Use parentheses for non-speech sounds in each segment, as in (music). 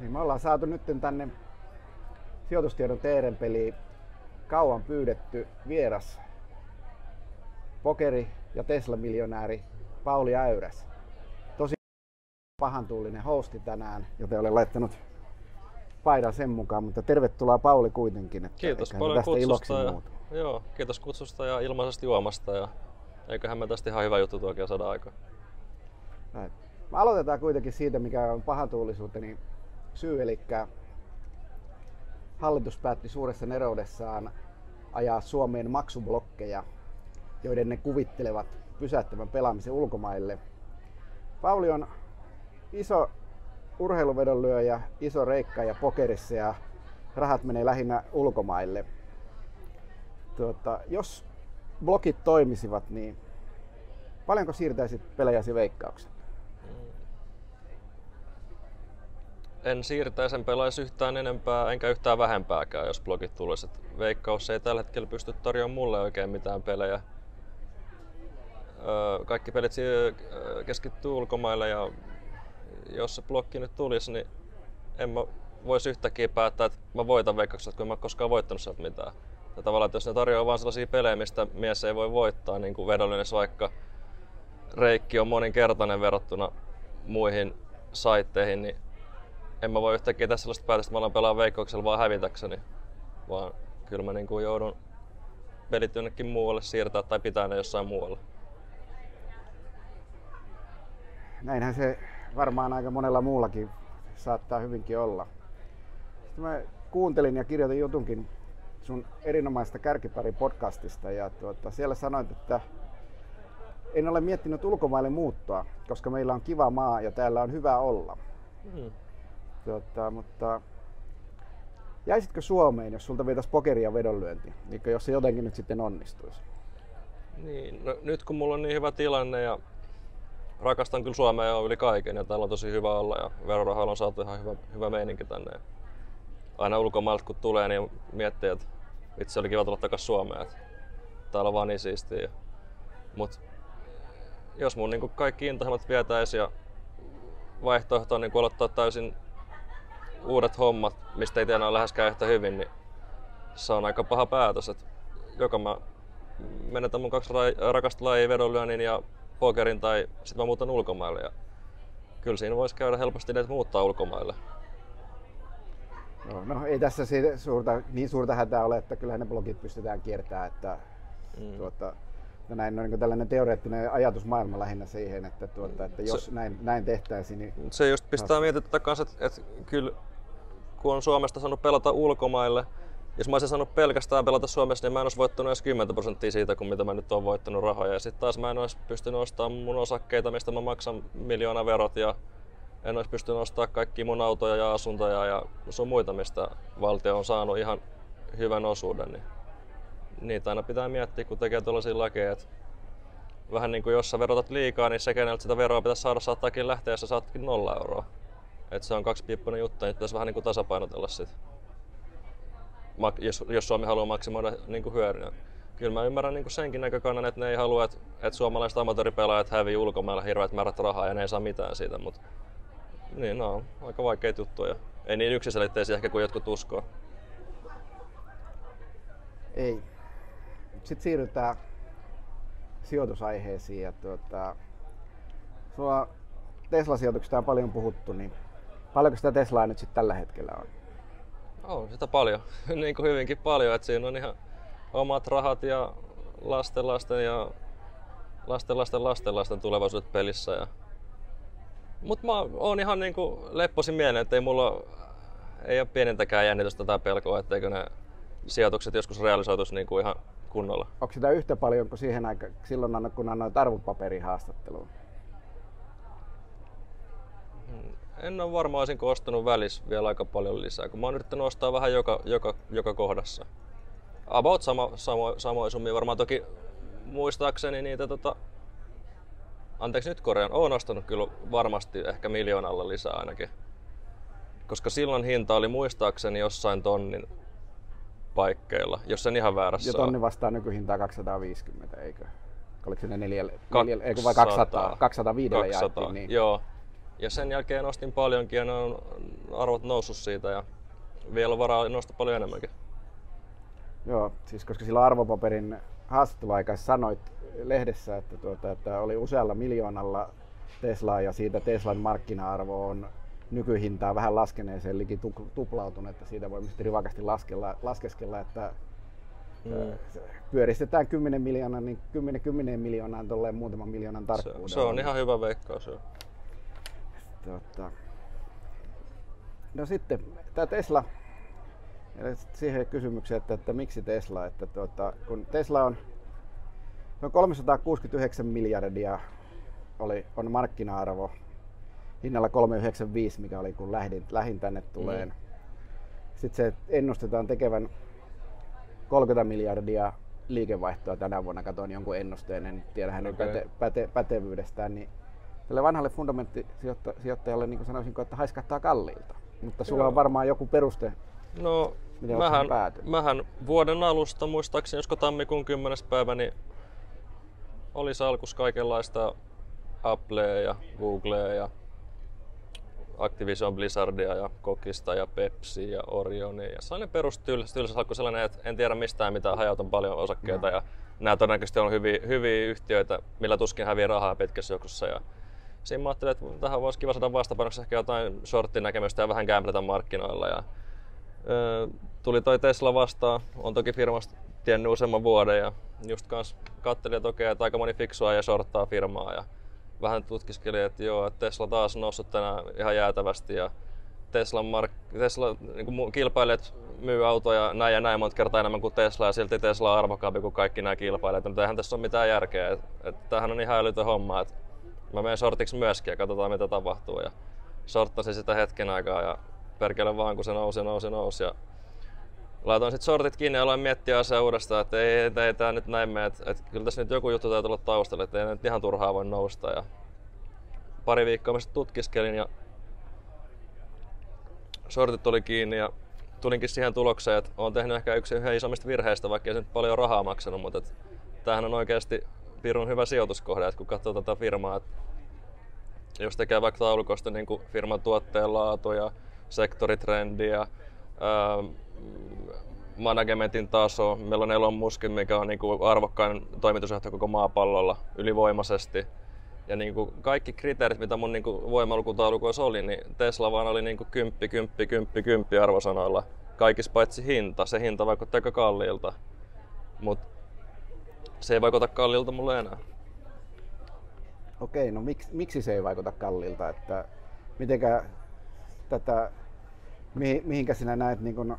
Niin me ollaan saatu nyt tänne sijoitustiedon teeren peliin kauan pyydetty vieras pokeri- ja Tesla-miljonääri Pauli Äyräs. Tosi pahantuulinen hosti tänään, joten olen laittanut paidan sen mukaan, mutta tervetuloa Pauli kuitenkin. Että kiitos paljon kutsusta. Ja, muutu. joo, kiitos kutsusta ja ilmaisesta juomasta. Ja eiköhän me tästä ihan hyvä juttu tuokin saada aikaan. Näin. Me aloitetaan kuitenkin siitä, mikä on pahantuulisuuteni syy, eli hallitus päätti suuressa neroudessaan ajaa Suomeen maksublokkeja, joiden ne kuvittelevat pysäyttävän pelaamisen ulkomaille. Pauli on iso urheiluvedonlyöjä, iso reikka ja pokerissa ja rahat menee lähinnä ulkomaille. Tuota, jos blokit toimisivat, niin paljonko siirtäisit pelejäsi veikkauksen? En siirtäisi, en pelaisi yhtään enempää enkä yhtään vähempääkään, jos blogit tulisi. Et Veikkaus ei tällä hetkellä pysty tarjoamaan mulle oikein mitään pelejä. Öö, Kaikki pelit keskittyy ulkomaille ja jos se blokki nyt tulisi, niin en mä voisi yhtäkkiä päättää, että mä voitan veikkaukset, kun en koskaan voittanut sieltä mitään. Ja tavallaan, että jos ne tarjoaa vain sellaisia pelejä, mistä mies ei voi voittaa, niin kuin vedollinen vaikka reikki on moninkertainen verrattuna muihin saitteihin, niin en mä voi yhtäkkiä tässä sellaista päätöstä, että mä alan pelaa veikkauksella vaan hävitäkseni, vaan kyllä mä niin kuin joudun pelit jonnekin muualle siirtää tai pitää ne jossain muualla. Näinhän se varmaan aika monella muullakin saattaa hyvinkin olla. Sitten mä kuuntelin ja kirjoitin jutunkin sun erinomaista kärkipari podcastista ja tuota, siellä sanoit, että en ole miettinyt ulkomaille muuttoa, koska meillä on kiva maa ja täällä on hyvä olla. Hmm. Tuota, mutta jäisitkö Suomeen, jos sulta vietäisi pokeria vedonlyönti, niin jos se jotenkin nyt sitten onnistuisi? Niin, no, nyt kun mulla on niin hyvä tilanne ja rakastan kyllä Suomea jo yli kaiken ja täällä on tosi hyvä olla ja verorahoilla on saatu ihan hyvä, hyvä meininki tänne. Ja aina ulkomailta kun tulee, niin miettii, että itse oli kiva tulla takaisin Suomeen. Että täällä on vaan niin siistiä. Mut jos mun niin kaikki intohimmat vietäisi ja vaihtoehto on niin aloittaa täysin uudet hommat, mistä ei tiedä läheskään yhtä hyvin, niin se on aika paha päätös. Että joko mä menetän mun kaksi ra- rakasta lajia vedonlyönnin ja pokerin tai sitten mä muutan ulkomaille. Ja kyllä siinä voisi käydä helposti niin, että muuttaa ulkomaille. No, no ei tässä siitä suurta, niin suurta hätää ole, että kyllähän ne blogit pystytään kiertämään. Että, mm. tuota, no näin on niin tällainen teoreettinen ajatusmaailma lähinnä siihen, että, tuota, että jos se, näin, näin tehtäisiin, niin... Se just pistää no. mietityttää kanssa, että, että kyllä kun on Suomesta saanut pelata ulkomaille, jos mä olisin saanut pelkästään pelata Suomessa, niin mä en olisi voittanut edes 10 prosenttia siitä, kun mitä mä nyt oon voittanut rahoja. Ja sitten taas mä en olisi pystynyt ostamaan mun osakkeita, mistä mä maksan miljoona verot ja en olisi pystynyt ostamaan kaikki mun autoja ja asuntoja ja sun muita, mistä valtio on saanut ihan hyvän osuuden. Niin niitä aina pitää miettiä, kun tekee tuollaisia lakeja. Että vähän niin kuin jos sä verotat liikaa, niin se, keneltä sitä veroa pitäisi saada, saattaakin lähteä, jos sä saatkin nolla euroa. Et se on kaksipiippunen juttu, niin pitäisi vähän niin kuin tasapainotella sitä. Jos, jos Suomi haluaa maksimoida niin kuin hyödyn. Kyllä mä ymmärrän niin kuin senkin näkökannan, että ne ei halua, että, että suomalaiset amatööripelaajat hävii ulkomailla hirveät määrät rahaa ja ne ei saa mitään siitä. Mutta niin, no, aika vaikeita juttuja. Ei niin yksiselitteisiä ehkä kuin jotkut uskoo. Ei. Sitten siirrytään sijoitusaiheisiin. Ja tuota, sua Tesla-sijoituksista on paljon puhuttu, niin paljonko sitä Teslaa nyt sitten tällä hetkellä on? On sitä paljon, (laughs) niin kuin hyvinkin paljon. että siinä on ihan omat rahat ja lastenlasten ja lastenlasten lastenlasten tulevaisuudet pelissä. Ja... Mutta mä oon ihan niin kuin lepposin mieleen, että ei mulla ei ole pienintäkään jännitystä tai pelkoa, etteikö ne sijoitukset joskus realisoituisi niin kuin ihan kunnolla. Onko sitä yhtä paljon kuin siihen aikaan, silloin kun annoit arvopaperihaastatteluun? En ole varmaan olisinko ostanut välissä vielä aika paljon lisää, kun mä oon yrittänyt ostaa vähän joka, joka, joka kohdassa. About sama, samo, samoin summia varmaan toki muistaakseni niitä tota, anteeksi nyt korjaan, oon ostanut kyllä varmasti ehkä miljoonalla lisää ainakin. Koska silloin hinta oli muistaakseni jossain tonnin paikkeilla, jos sen ihan väärässä Ja tonni vastaa nykyhintaa 250, eikö? Oliko se ne neljälle, neljälle eikö vai 200, 205 200 jaettiin? Niin. Joo, Ja sen jälkeen ostin paljonkin ja ne on arvot noussut siitä ja vielä on varaa nostaa paljon enemmänkin. Joo, siis koska sillä arvopaperin haastatteluaikaisessa sanoit lehdessä, että, tuota, että oli usealla miljoonalla Teslaa ja siitä Teslan markkina-arvo on nykyhintaa vähän laskeneeseen liki tuplautunut, että siitä voi rivakasti laskella, laskeskella, että mm. pyöristetään 10 miljoonaa, niin 10, 10 miljoonaa tolleen muutaman miljoonan tarkkuudella. Se, se on ihan hyvä veikkaus. Jo. Tota. No sitten tämä Tesla, siihen kysymykseen, että, että miksi Tesla, että tuota, kun Tesla on noin 369 miljardia oli, on markkina-arvo hinnalla 395, mikä oli kun lähdin, lähdin tänne tuleen. Mm. Sitten se ennustetaan tekevän 30 miljardia liikevaihtoa tänä vuonna, katoin jonkun ennusteen, en tiedä hänen okay. päte, päte, pätevyydestään, niin tälle vanhalle fundamenttisijoittajalle niin sanoisin, että haiskahtaa kalliilta. Mutta sulla Joo. on varmaan joku peruste, No, mähän, mähän vuoden alusta, muistaakseni, josko tammikuun 10. päivä, niin oli salkus kaikenlaista Applea ja Googlea ja Activision Blizzardia ja Kokista ja Pepsi ja Orionia. Ja sellainen perustyylisalkku sellainen, että en tiedä mistään mitään, hajautan paljon osakkeita no. ja nämä todennäköisesti on hyviä, hyviä yhtiöitä, millä tuskin häviää rahaa pitkässä juoksussa. Ja siinä mä ajattelin, että tähän voisi kiva saada vastapanoksi ehkä jotain shorttinäkemystä ja vähän gambletä markkinoilla. Ja, ö, tuli toi Tesla vastaan, on toki firmasta tiennyt useamman vuoden ja just kans kattelin, että okei, että aika moni fiksua ja shorttaa firmaa. Ja vähän tutkiskelin, että joo, että Tesla taas noussut tänään ihan jäätävästi ja Tesla, mark- Tesla niin kilpailijat myy autoja näin ja näin monta kertaa enemmän kuin Tesla ja silti Tesla on arvokkaampi kuin kaikki nämä kilpailijat. Mutta eihän tässä ole mitään järkeä. Et, et tämähän on ihan älytön homma. Et mä menen sortiksi myöskin ja katsotaan mitä tapahtuu. Ja sorttasin sitä hetken aikaa ja perkele vaan kun se nousi, nousi, nousi. Ja laitoin sitten sortit kiinni ja aloin miettiä asiaa uudestaan, että ei, ei, ei tämä nyt näin mene, että, että kyllä tässä nyt joku juttu täytyy olla taustalla, että ei nyt ihan turhaa voi nousta. Ja pari viikkoa mä sitten tutkiskelin ja sortit tuli kiinni ja tulinkin siihen tulokseen, että olen tehnyt ehkä yksi yhden isommista virheistä, vaikka ei se nyt paljon rahaa maksanut, mutta että tämähän on oikeasti pirun hyvä sijoituskohde, että kun katsoo tätä firmaa, että jos tekee vaikka taulukosta niin kuin firman tuotteen laatu ja sektoritrendiä, managementin taso. Meillä on Elon Musk, mikä on niin kuin arvokkain toimitusjohtaja koko maapallolla ylivoimaisesti. Ja niin kuin kaikki kriteerit, mitä mun niin kuin voimalukutaulukoissa oli, niin Tesla vaan oli niin kuin 10, 10, 10, 10 arvosanoilla. Kaikissa paitsi hinta. Se hinta vaikuttaa aika kalliilta. Mutta se ei vaikuta kalliilta mulle enää. Okei, no miksi, miksi se ei vaikuta kalliilta? Että mitenkä tätä mihin, mihinkä sinä näet niin kuin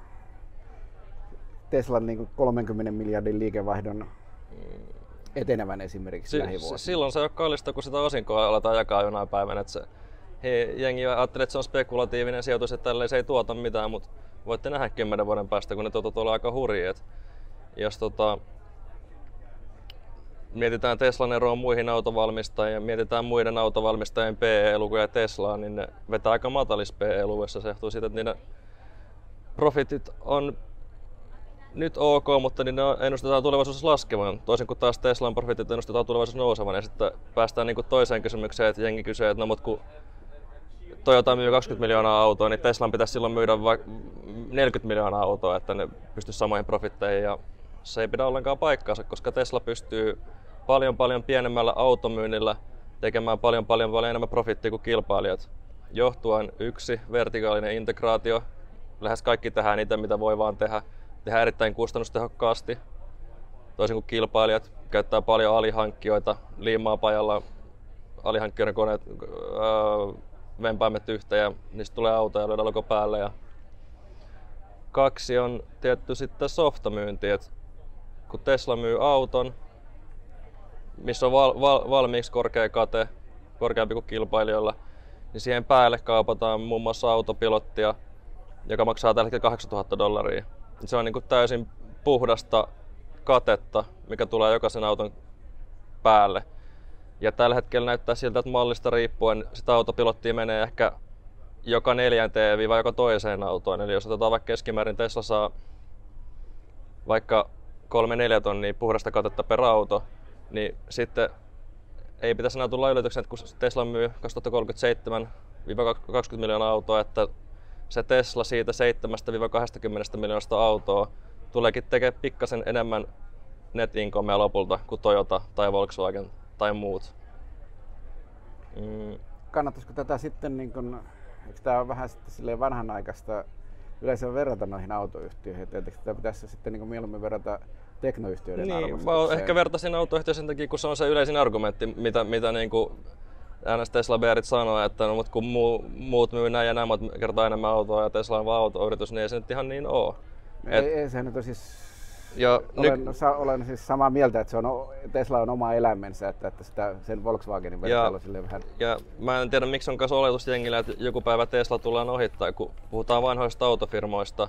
Teslan niin kuin 30 miljardin liikevaihdon etenevän esimerkiksi si- lähivuosina? Silloin se on kallista, kun sitä osinkoa aletaan jakaa jonain päivänä. Että se, he, jengi ajattelee, että se on spekulatiivinen sijoitus, että tälle se ei tuota mitään, mutta voitte nähdä kymmenen vuoden päästä, kun ne tuotot olla aika hurjia. Jos tota, mietitään Teslan eroa muihin autovalmistajiin ja mietitään muiden autovalmistajien PE-lukuja Teslaa, niin ne vetää aika matalissa PE-luvuissa. Se johtuu siitä, että niiden profitit on nyt ok, mutta niin ne ennustetaan tulevaisuudessa laskemaan, toisin kuin taas Teslan profitit ennustetaan tulevaisuudessa nousevan. Ja sitten päästään niin toiseen kysymykseen, että jengi kysyy, että no mutta kun Toyota myy 20 miljoonaa autoa, niin Teslan pitäisi silloin myydä vaikka 40 miljoonaa autoa, että ne pystyisi samoihin profitteihin. Ja se ei pidä ollenkaan paikkaansa, koska Tesla pystyy paljon paljon pienemmällä automyynnillä tekemään paljon paljon paljon enemmän profittia kuin kilpailijat. Johtuen yksi, vertikaalinen integraatio. Lähes kaikki tehdään itse, mitä voi vaan tehdä. Tehdään erittäin kustannustehokkaasti. Toisin kuin kilpailijat käyttää paljon alihankkijoita, liimaa pajalla alihankkijoiden koneet, öö, vempaimet yhteen ja niistä tulee autoja ja logo päälle. Ja kaksi on tietty sitten softamyynti, kun Tesla myy auton, missä on val, val, valmiiksi korkea kate, korkeampi kuin kilpailijoilla, niin siihen päälle kaupataan muun muassa autopilottia, joka maksaa tällä hetkellä 8000 dollaria. Se on niin kuin täysin puhdasta katetta, mikä tulee jokaisen auton päälle. Ja tällä hetkellä näyttää siltä, että mallista riippuen sitä autopilottia menee ehkä joka neljänteen viiva joka toiseen autoon. Eli jos otetaan vaikka keskimäärin Tesla saa vaikka 3-4 tonnia puhdasta katetta per auto, niin sitten ei pitäisi enää tulla yllätyksenä, että kun Tesla myy 2037-20 miljoonaa autoa, että se Tesla siitä 7-20 miljoonasta autoa tuleekin tekemään pikkasen enemmän net lopulta kuin Toyota tai Volkswagen tai muut. Mm. Kannattaisiko tätä sitten, niin kun, eikö tämä ole vähän sitten vanhanaikaista yleensä verrata noihin autoyhtiöihin, että tätä pitäisi sitten niin mieluummin verrata teknoyhtiöiden Niin, mä ehkä vertaisin autoyhtiöön sen takia, kun se on se yleisin argumentti, mitä, mitä niin kuin NS Tesla Bearit sanoo, että no, mutta kun muu, muut myy näin ja nämä kertaa enemmän autoa ja Tesla on vaan autoyritys, niin ei se nyt ihan niin ole. Et, ei, ei se nyt on siis ja olen, ny... sa, olen siis samaa mieltä, että se on, Tesla on oma elämensä, että, että sitä, sen Volkswagenin vertailu sille vähän... Ja mä en tiedä, miksi on kanssa oletus jengillä, että joku päivä Tesla tulee ohittaa. Kun puhutaan vanhoista autofirmoista,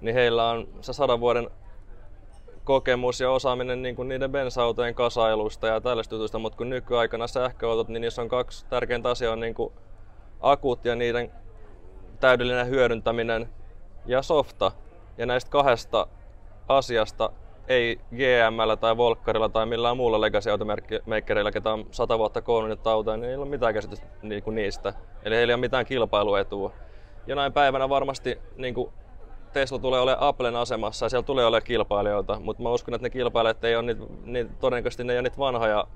niin heillä on se sadan vuoden kokemus ja osaaminen niin kuin niiden bensa-autojen kasailusta ja tällaista jutuista, mutta kun nykyaikana sähköautot, niin niissä on kaksi tärkeintä asiaa, niin kuin akut ja niiden täydellinen hyödyntäminen ja softa. Ja näistä kahdesta asiasta ei GMllä tai Volkkarilla tai millään muulla legacy automakerilla, ketä on sata vuotta koonnut autoja, niin ei ole mitään käsitystä niinku niistä. Eli heillä ei ole mitään kilpailuetua. Jonain päivänä varmasti niin kuin Tesla tulee olemaan Applen asemassa ja siellä tulee olemaan kilpailijoita, mutta mä uskon, että ne kilpailijat ei ole niitä, niin todennäköisesti ne ei ole niitä vanhoja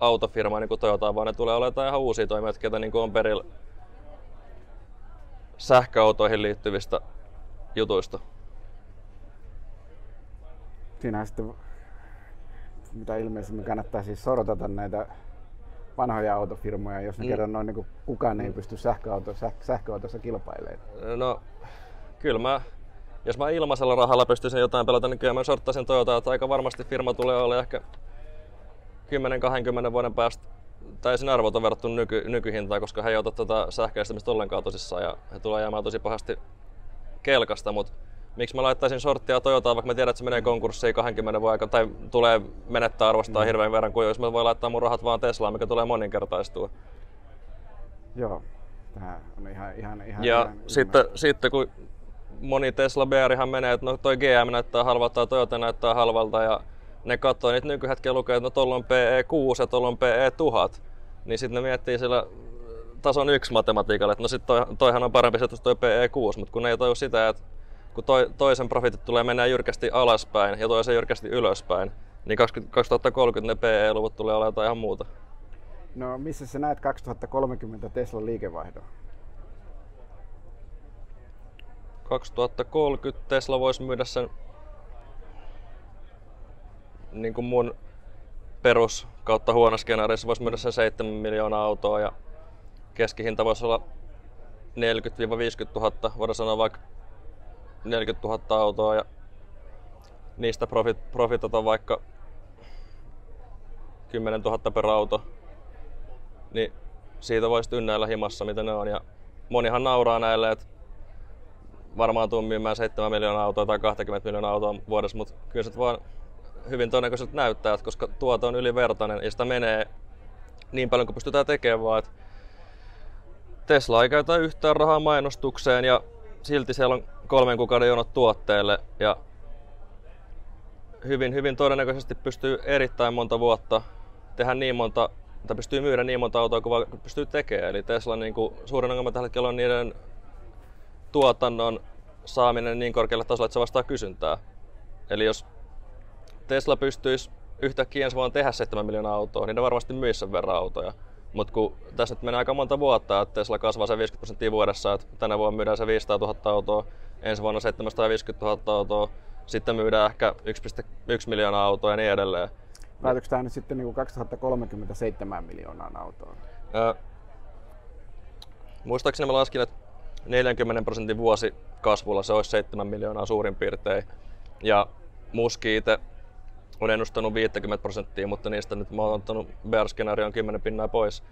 autofirmaa niin kuin Toyota, vaan ne tulee olemaan ihan uusia toimijoita, ketä niin on perillä sähköautoihin liittyvistä jutuista siinä sitten mitä ilmeisemmin kannattaa siis sortata näitä vanhoja autofirmoja, jos ne mm. kerran on, niin kukaan ei pysty sähköauto, säh, sähköautossa kilpailemaan. No, kyllä mä, jos mä ilmaisella rahalla pystyisin jotain pelata, niin kyllä mä sorttaisin Toyota, että aika varmasti firma tulee olla ehkä 10-20 vuoden päästä täysin arvoton verrattuna nyky, nykyhintaan, koska he ei ota tätä sähköistämistä ollenkaan tosissaan ja he tulee jäämään tosi pahasti kelkasta, mutta miksi mä laittaisin sorttia Toyotaan, vaikka mä tiedän, että se menee konkurssiin 20 vuoden aikana, tai tulee menettää arvostaa mm. hirveän verran, kuin jos mä voin laittaa mun rahat vaan Teslaan, mikä tulee moninkertaistua. Joo, tämä on ihan, ihan, ihan Ja ihan sitten, sitten kun moni Tesla BRihan menee, että no toi GM näyttää halvalta tai Toyota näyttää halvalta, ja ne katsoo niitä nykyhetken lukee, että no tuolla on PE 6 ja tuolla on PE 1000, niin sitten ne miettii sillä tason yksi matematiikalla, että no sit toi, toihan on parempi se toi PE 6, mutta kun ne ei toivu sitä, että kun toi, toisen profitit tulee mennä jyrkästi alaspäin ja toisen jyrkästi ylöspäin, niin 2030 ne PE-luvut tulee olemaan jotain ihan muuta. No missä sä näet 2030 Tesla liikevaihdon? 2030 Tesla voisi myydä sen niin kuin mun perus kautta huono skenaarissa voisi myydä sen 7 miljoonaa autoa ja keskihinta voisi olla 40-50 000, voidaan sanoa vaikka 40 000 autoa ja niistä profit, profitata vaikka 10 000 per auto, niin siitä voisi ynnäillä himassa, mitä ne on. Ja monihan nauraa näille, että varmaan tuu myymään 7 miljoonaa autoa tai 20 miljoonaa autoa vuodessa, mutta kyllä se vaan hyvin todennäköisesti näyttää, että koska tuote on ylivertainen ja sitä menee niin paljon kuin pystytään tekemään, vaan että Tesla ei käytä yhtään rahaa mainostukseen ja silti siellä on kolmen kuukauden jonot tuotteelle ja hyvin, hyvin todennäköisesti pystyy erittäin monta vuotta tehdä niin monta, tai pystyy myydä niin monta autoa kuin pystyy tekemään. Eli Tesla niin kuin, suurin ongelma tällä hetkellä on niiden tuotannon saaminen niin korkealle tasolle, että se vastaa kysyntää. Eli jos Tesla pystyisi yhtäkkiä ensi vuonna tehdä 7 miljoonaa autoa, niin ne varmasti myisi sen verran autoja. Mutta kun tässä nyt menee aika monta vuotta, että Tesla kasvaa se 50 prosenttia vuodessa, että tänä vuonna myydään se 500 000 autoa, ensi vuonna 750 000 autoa, sitten myydään ehkä 1,1 miljoonaa autoa ja niin edelleen. Päätökö tämä nyt sitten niin 2037 miljoonaa autoa? Öö, muistaakseni mä laskin, että 40 prosentin vuosi kasvulla se olisi 7 miljoonaa suurin piirtein. Ja Muski itse on ennustanut 50 prosenttia, mutta niistä nyt mä oon ottanut bear skenaarion 10 pinnaa pois.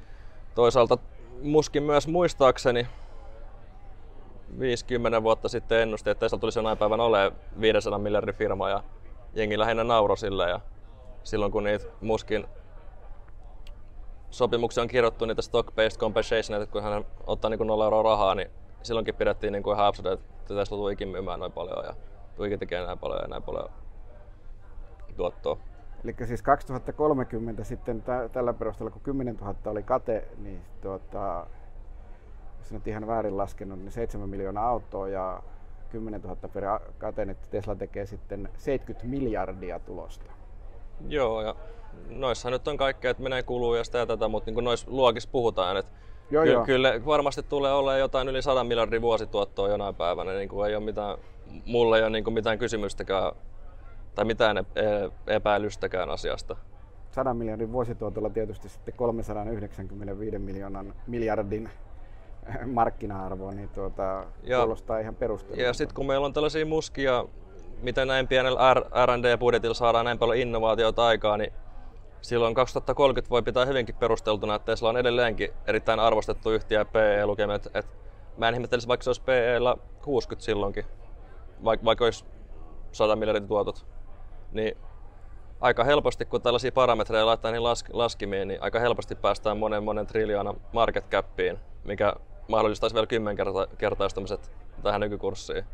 Toisaalta Muskin myös muistaakseni 50 vuotta sitten ennusti, että Tesla tulisi jonain päivän olemaan 500 miljardin firma ja jengi lähinnä nauro sille ja silloin kun niitä Muskin sopimuksia on kirjoittu niitä stock-based compensation, että kun hän ottaa niin 0 euroa rahaa, niin silloinkin pidettiin niin kuin ihan absurd, että Tesla tuikin myymään noin paljon ja tuikin tekee näin paljon ja näin paljon tuottoa. Eli siis 2030 sitten tä- tällä perusteella, kun 10 000 oli kate, niin tuota, jos nyt ihan väärin laskenut, niin 7 miljoonaa autoa ja 10 000 per kate, niin Tesla tekee sitten 70 miljardia tulosta. Joo, ja noissa nyt on kaikkea, että menee kuluu ja sitä ja tätä, mutta niin noissa luokissa puhutaan, että Joo, Ky- joo. Kyllä varmasti tulee olemaan jotain yli 100 miljardin vuosituottoa jonain päivänä. Niin kuin ei ole mitään, mulla ei ole niin kuin mitään kysymystäkään tai mitään e- epäilystäkään asiasta. 100 miljardin vuosituotolla tietysti sitten 395 miljoonan miljardin markkina-arvo, niin tuota, Ja- kuulostaa ihan perustelulta. Ja sitten kun meillä on tällaisia muskia, miten näin pienellä R&D-budjetilla saadaan näin paljon innovaatioita aikaa, niin silloin 2030 voi pitää hyvinkin perusteltuna, että Tesla on edelleenkin erittäin arvostettu yhtiö PE-lukemat. Et mä en ihmettelisi, vaikka se olisi PEllä 60 silloinkin, vaikka, vaikka olisi 100 miljardin tuotot. Niin aika helposti, kun tällaisia parametreja laittaa niin lask- laskimiin, niin aika helposti päästään monen monen triljoona market capiin, mikä mahdollistaisi vielä kymmenkertaistumiset tähän nykykurssiin.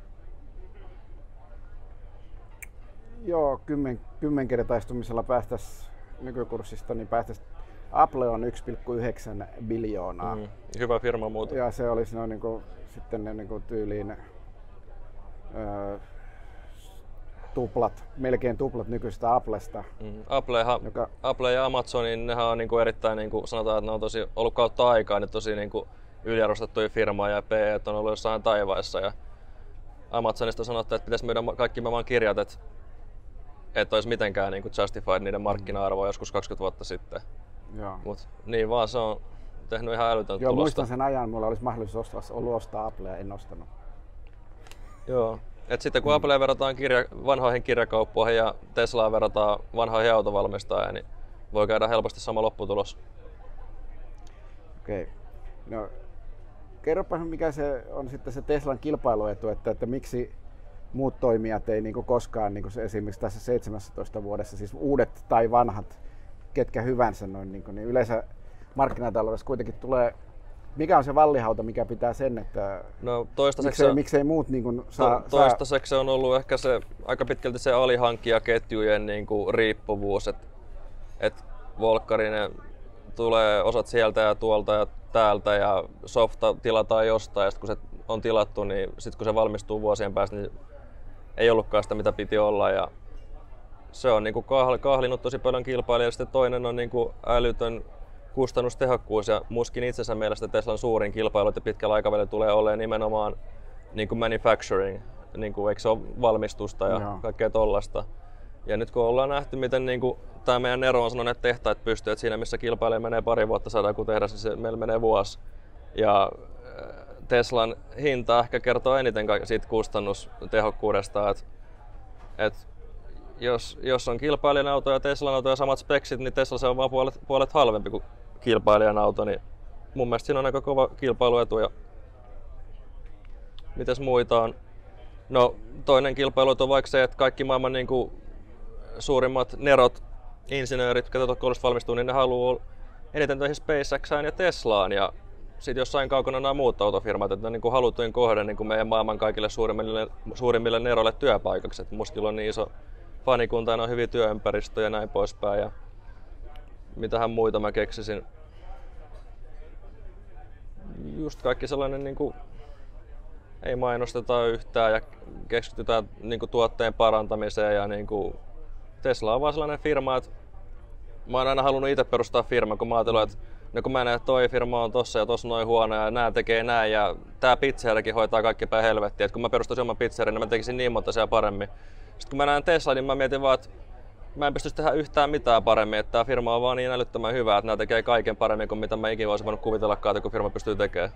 Joo, kymmen, kymmenkertaistumisella päästäisiin nykykurssista, niin päästäisiin Apple on 1,9 biljoonaa. Mm. Hyvä firma muuten. Ja se olisi noin niin kuin, sitten ne niin kuin tyyliin öö, tuplat, melkein tuplat nykyisestä Applesta. Mm. Applehan, Joka- Apple ja Amazon, niin nehän on niinku erittäin, niinku, sanotaan, että ne on tosi ollut kautta aikaa niin tosi niinku yliarvostettuja firmaa ja PE on ollut jossain taivaissa. Ja Amazonista sanottiin, että pitäisi myydä kaikki maailman kirjat, että et olisi mitenkään niinku justified niiden markkina-arvoa joskus 20 vuotta sitten. Joo. Mut niin vaan se on tehnyt ihan älytöntä Joo, tulosta. muistan sen ajan, mulla olisi mahdollisuus ostaa, ollut ostaa Applea, en ostanut. Joo. Et sitten kun Applea verrataan kirja, vanhoihin kirjakauppoihin ja Teslaa verrataan vanhoihin autovalmistajiin, niin voi käydä helposti sama lopputulos. Okei. Okay. No, kerropa mikä se on sitten se Teslan kilpailuetu, että, että miksi muut toimijat ei niin koskaan, niin kuin se esimerkiksi tässä 17 vuodessa, siis uudet tai vanhat, ketkä hyvänsä noin, niin, kuin, niin yleensä markkinataloudessa kuitenkin tulee, mikä on se vallihauta, mikä pitää sen, että No toistaiseksi, miksei, miksei muut niin kuin, saa, to, saa toistaiseksi se on ollut ehkä se aika pitkälti se alihankkijaketjujen niin kuin riippuvuus, että et Volkkarinen tulee osat sieltä ja tuolta ja täältä ja softa tilataan jostain ja sitten kun se on tilattu, niin sitten kun se valmistuu vuosien päästä, niin ei ollutkaan sitä mitä piti olla ja se on niin kuin kahlinut tosi paljon kilpailijaa. Sitten toinen on niin kuin älytön kustannustehokkuus ja muskin itsensä mielestä Teslan suurin kilpailu, että pitkällä aikavälillä tulee olemaan nimenomaan niin kuin manufacturing, niin kuin, eikö se ole valmistusta ja Joo. kaikkea tollasta. Ja nyt kun ollaan nähty, miten niin kuin, tämä meidän Nero on sanonut, että tehtaat pystyy, että siinä missä kilpailija menee pari vuotta saada kun tehdä, niin se meillä menee vuosi. Ja Teslan hinta ehkä kertoo eniten siitä kustannustehokkuudesta, että, että jos, jos on kilpailijan auto ja Teslan auto ja samat speksit, niin Tesla se on vaan puolet, puolet halvempi kuin kilpailijan auto, niin mun mielestä siinä on aika kova kilpailuetu. Ja mites muita on? No toinen kilpailuetu on vaikka se, että kaikki maailman niin kuin, suurimmat nerot, insinöörit, jotka koulusta valmistuu, niin ne haluaa eniten töihin SpaceXään ja Teslaan. Ja sitten jossain kaukana nämä muut autofirmat, että ne on niin kuin halutuin kohde niin kuin meidän maailman kaikille suurimmille, suurimmille neroille työpaikaksi. Et Muskilla on niin iso fanikunta on hyviä työympäristöjä ja näin poispäin. Ja mitähän muita mä keksisin. Just kaikki sellainen niin kuin, ei mainosteta yhtään ja keskitytään niin kuin, tuotteen parantamiseen ja niin kuin, Tesla on vaan sellainen firma, että mä oon aina halunnut itse perustaa firman, kun mä ajattelin, että no kun mä näen, että toi firma on tossa ja tossa noin huono ja nää tekee näin ja tää pizzeriakin hoitaa kaikki päin helvettiä. Että kun mä perustaisin oman pizzerin, niin mä tekisin niin monta siellä paremmin. Sitten kun mä näen Tesla, niin mä mietin vaan, että mä en pystyisi tehdä yhtään mitään paremmin, että tämä firma on vaan niin älyttömän hyvä, että nämä tekee kaiken paremmin kuin mitä mä ikinä olisin voinut kuvitellakaan, että kun firma pystyy tekemään.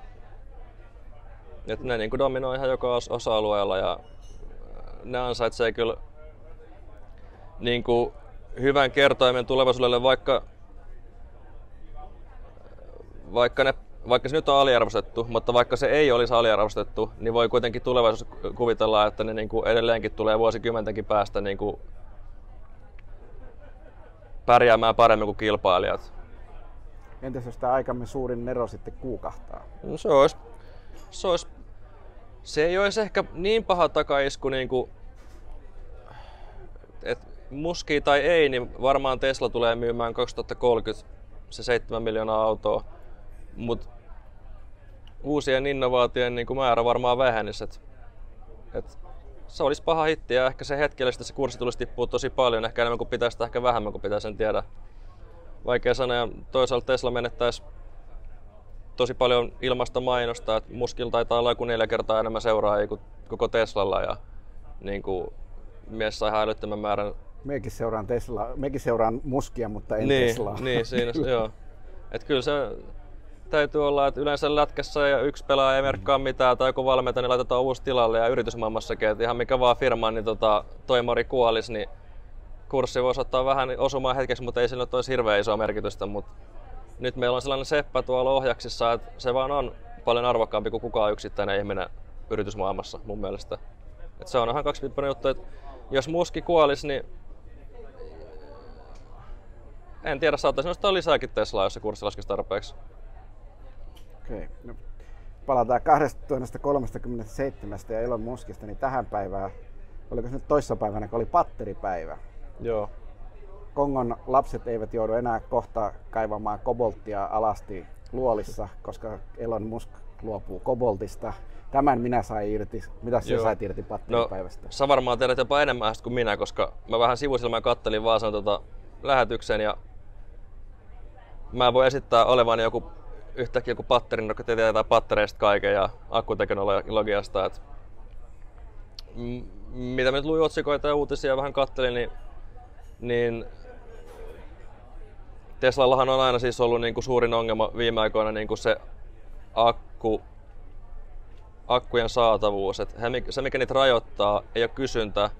Et ne niin kuin dominoi ihan joka os- osa-alueella ja ne ansaitsee kyllä niin kuin hyvän kertoimen tulevaisuudelle, vaikka, vaikka, ne, vaikka se nyt on aliarvostettu, mutta vaikka se ei olisi aliarvostettu, niin voi kuitenkin tulevaisuudessa kuvitella, että ne niin kuin edelleenkin tulee vuosikymmentenkin päästä niin kuin pärjäämään paremmin kuin kilpailijat. Entäs jos tämä aikamme suurin nero sitten kuukahtaa? No se olisi, se olisi, se ei olisi ehkä niin paha takaisku niin kuin, et muski tai ei, niin varmaan Tesla tulee myymään 2030 se 7 miljoonaa autoa, mutta uusien innovaatioiden niin kuin määrä varmaan vähenisi. Et, et se olisi paha hitti ja ehkä se hetkellisesti se kurssi tulisi tippua tosi paljon, ehkä enemmän kuin pitäisi, ehkä vähemmän kuin pitäisi, en tiedä. Vaikea sanoa ja toisaalta Tesla menettäisi tosi paljon ilmasta mainosta, että muskilla taitaa olla joku neljä kertaa enemmän seuraajia kuin koko Teslalla ja niin kuin, mies sai ihan älyttömän määrän Mekin seuraan Tesla, mekin seuraan muskia, mutta en niin, Teslaa. Niin, siinä, (laughs) joo. Et kyllä se täytyy olla, että yleensä lätkässä ja yksi pelaaja ei merkkaa mitään tai joku valmentaja, niin laitetaan uusi tilalle ja yritysmaailmassakin, että ihan mikä vaan firma, niin tota, toimari kuolis, niin kurssi voisi ottaa vähän osumaan hetkeksi, mutta ei sillä ole hirveän isoa merkitystä. Mutta nyt meillä on sellainen seppä tuolla ohjaksissa, että se vaan on paljon arvokkaampi kuin kukaan yksittäinen ihminen yritysmaailmassa mun mielestä. Et se on ihan kaksipiippunen juttu, että jos muski kuolisi, niin en tiedä, saattaisi nostaa lisääkin Teslaa, jos se kurssi laskisi tarpeeksi. Okei. Okay. No, palataan 2037 ja Elon Muskista niin tähän päivään. Oliko se nyt toissapäivänä, kun oli patteripäivä? Joo. Kongon lapset eivät joudu enää kohta kaivamaan kobolttia alasti luolissa, koska Elon Musk luopuu koboltista. Tämän minä sain irti. Mitä sä sait irti patteripäivästä? No, sä varmaan tiedät jopa enemmän kuin minä, koska mä vähän sivusilmään kattelin vaan sen tota lähetyksen ja mä voin esittää olevan joku yhtäkkiä joku patterin, joka tietää pattereista kaiken ja akkuteknologiasta. Et, mitä mä nyt luin otsikoita ja uutisia vähän kattelin, niin, niin Teslallahan on aina siis ollut niin kuin suurin ongelma viime aikoina niin kuin se akku, akkujen saatavuus. Et se, mikä niitä rajoittaa, ei ole kysyntä,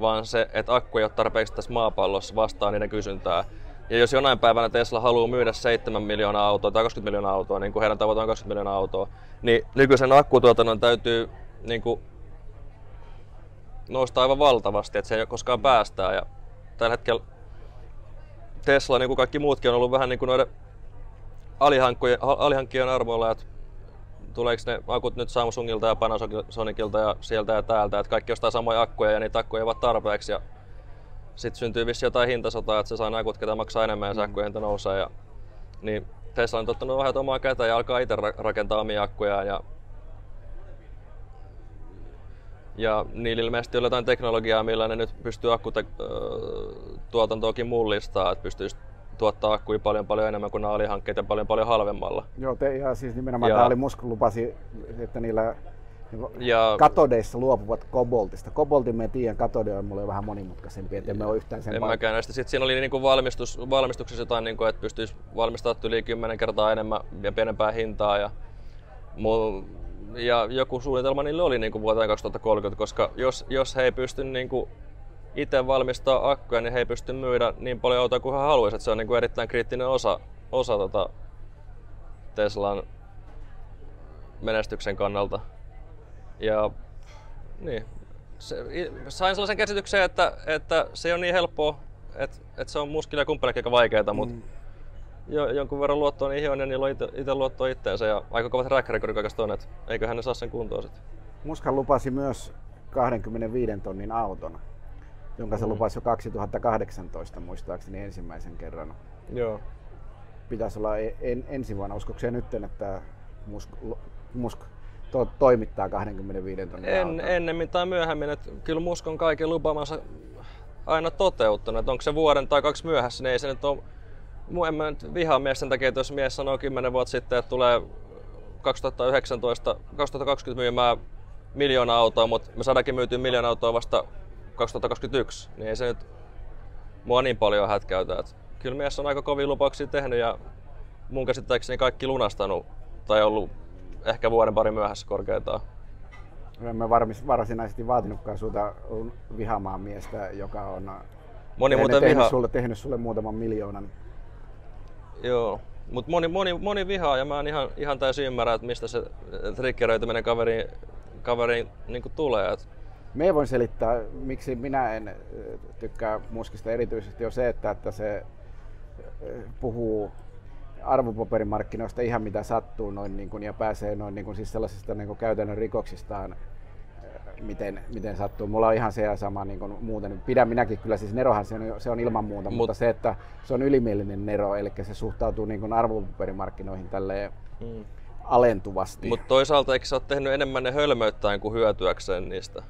vaan se, että akku ei ole tarpeeksi tässä maapallossa vastaan niiden kysyntää. Ja jos jonain päivänä Tesla haluaa myydä 7 miljoonaa autoa tai 20 miljoonaa autoa, niin kuin heidän tavoite on 20 miljoonaa autoa, niin nykyisen akkutuotannon täytyy niin kuin, nousta aivan valtavasti, että se ei koskaan päästää. Ja tällä hetkellä Tesla, niin kuin kaikki muutkin, on ollut vähän niin kuin noiden alihankkijoiden armoilla, että tuleeko ne akut nyt Samsungilta ja Panasonicilta ja sieltä ja täältä, että kaikki ostaa samoja akkuja ja niitä akkuja ei ole tarpeeksi. Ja sitten syntyy vissi jotain hintasotaa, että se saa akut, ketä maksaa enemmän ja sähköjen hinta nousee. Ja, niin Tesla on tottunut ohjat omaa kätä ja alkaa itse rakentaa omia akkuja. Ja, ja niillä ilmeisesti on jotain teknologiaa, millä ne nyt pystyy akkutuotantoakin mullistaa, että pystyy tuottaa akkuja paljon paljon enemmän kuin nämä alihankkeet ja paljon paljon halvemmalla. Joo, te, ja siis nimenomaan ja, tämä oli Musk lupasi, että niillä ja, katodeissa luopuvat koboltista. Koboltin me tiedän, katode on mulle vähän monimutkaisempi, että emme ole yhtään sen En mäkään näistä. Sitten siinä oli niinku valmistus, valmistuksessa jotain, niinku, että pystyisi valmistamaan yli 10 kertaa enemmän ja pienempää hintaa. Ja, ja joku suunnitelma niille oli niinku vuoteen 2030, koska jos, jos he ei pysty niinku itse valmistaa akkuja, niin he ei pysty myydä niin paljon autoja kuin he haluaisivat. Se on niinku erittäin kriittinen osa, osa tota Teslan menestyksen kannalta. Ja niin, se, sain sellaisen käsityksen, että, että se on niin helppoa, että, että se on muskille ja kumppanille aika vaikeaa, mutta mm. jo, jonkun verran luottoa niihin on ja niillä on itse luottoa itteensä ja aika kovat track recordit on, että eiköhän ne saa sen kuntoon sitten. Muskan lupasi myös 25 tonnin auton, jonka mm. se lupasi jo 2018 muistaakseni ensimmäisen kerran. Joo. Pitäisi olla en, ensi vuonna, uskoiko nyt, että Musk, Musk to, toimittaa 25 tonnin en, Ennemmin tai myöhemmin, että kyllä muskon kaiken lupamansa aina toteuttanut. Että onko se vuoden tai kaksi myöhässä, niin ei se nyt ole... En mä nyt vihaa mies sen takia, että jos mies sanoo 10 vuotta sitten, että tulee 2019, 2020 myymään miljoona autoa, mutta me saadaankin myytyä miljoona autoa vasta 2021, niin ei se nyt mua niin paljon hätkäytä. Että kyllä mies on aika kovia lupauksia tehnyt ja mun käsittääkseni kaikki lunastanut tai ollut ehkä vuoden pari myöhässä korkeintaan. En mä varmis, varsinaisesti vaatinutkaan sulta vihaamaan miestä, joka on moni tehnyt, tehnyt, viha... sulle, tehnyt sulle muutaman miljoonan. Joo, mutta moni, moni, moni vihaa ja mä en ihan, ihan täysin ymmärrä, että mistä se triggeröityminen kaveriin, kaveriin niin tulee. Et... Me voin selittää, miksi minä en tykkää muskista erityisesti, on se, että, että se puhuu arvopaperimarkkinoista ihan mitä sattuu noin niin kuin, ja pääsee noin niin kuin, siis sellaisista niin kuin käytännön rikoksistaan miten, miten sattuu. Mulla on ihan se ja sama niin kuin muuten. Pidän minäkin kyllä, siis Nerohan se on, se on ilman muuta, Mut, mutta se, että se on ylimielinen Nero, eli se suhtautuu niin kuin arvopaperimarkkinoihin tälleen mm. alentuvasti. Mutta toisaalta eikö sä ole tehnyt enemmän ne hölmöittäen kuin hyötyäkseen niistä?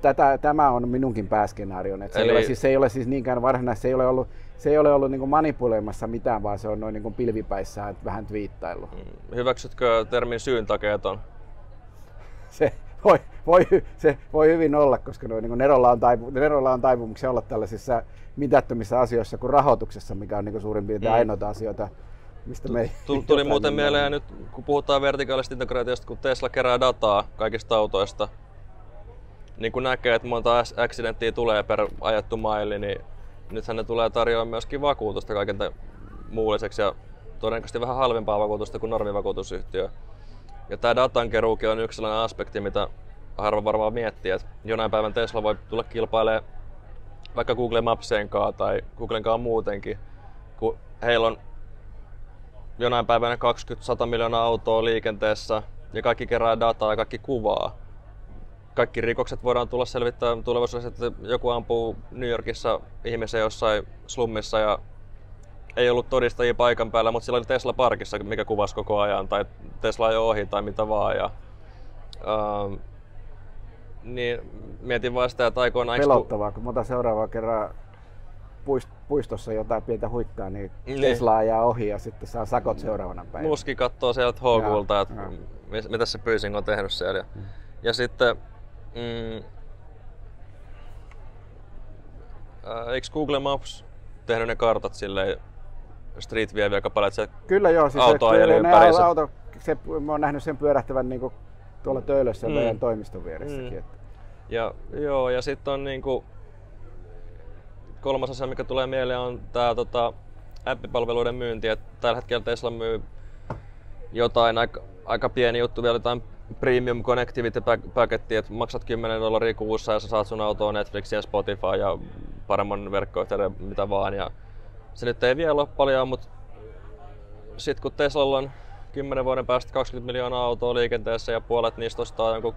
Tätä, tämä on minunkin pääskenaarion. Eli... se, ei ole, siis, se ei ole siis niinkään varsinaisesti, se ei ole ollut, se ei ole ollut niin manipuloimassa mitään, vaan se on noin niin pilvipäissään vähän twiittaillut. Mm. Hyväksytkö termin syyntakeeton? Se voi, voi, se voi hyvin olla, koska noin, niin Nerolla, on taipu, Nerolla on taipumuksia olla tällaisissa mitättömissä asioissa kuin rahoituksessa, mikä on niin suurin piirtein mm. ainoita asioita, mistä me Tuli, tuli muuten mieleen nyt, kun puhutaan vertikaalista integraatiosta, kun Tesla kerää dataa kaikista autoista, niin kun näkee, että monta accidenttiä tulee per ajettu maili, niin nythän ne tulee tarjoamaan myöskin vakuutusta kaiken muulliseksi ja todennäköisesti vähän halvempaa vakuutusta kuin normivakuutusyhtiö. Ja tämä datankeruukin on yksi sellainen aspekti, mitä harva varmaan miettii, että jonain päivän Tesla voi tulla kilpailemaan vaikka Google Mapsien kanssa tai Googlen kanssa muutenkin, kun heillä on jonain päivänä 20-100 miljoonaa autoa liikenteessä ja kaikki kerää dataa ja kaikki kuvaa. Kaikki rikokset voidaan tulla selvittää tulevaisuudessa, että joku ampuu New Yorkissa ihmisen jossain slummissa ja ei ollut todistajia paikan päällä, mutta sillä oli Tesla parkissa, mikä kuvasi koko ajan, tai Tesla jo ohi tai mitä vaan. Ja, ähm, niin mietin vaan sitä, että aikoinaan... Pelottavaa, kun mä seuraavaa kerran puistossa jotain pientä huikkaa, niin, niin. Tesla ajaa ohi ja sitten saa sakot seuraavana päivänä. Muski katsoo sieltä Hogulta, että ja. mitä se Pysing on tehnyt siellä. Mm. Ja sitten, mm, äh, eikö Google Maps tehnyt ne kartat silleen Street View aika paljon, että se Kyllä joo, siis auto se, ympärissä. Auto, se, mä oon nähnyt sen pyörähtävän niin kuin tuolla Töölössä mm. meidän toimiston vieressäkin. Mm. Että. Ja, joo, ja sitten on niin kuin, kolmas asia, mikä tulee mieleen, on tämä tota, appipalveluiden myynti. Et tällä hetkellä Tesla myy jotain aika, aika pieni juttu vielä, jotain premium connectivity paketti, että maksat 10 dollaria kuussa ja sä saat sun autoon Netflixin ja Spotify ja paremman verkkoyhteyden mitä vaan. Ja se nyt ei vielä ole paljon, mutta sitten kun Teslalla on 10 vuoden päästä 20 miljoonaa autoa liikenteessä ja puolet niistä ostaa jonkun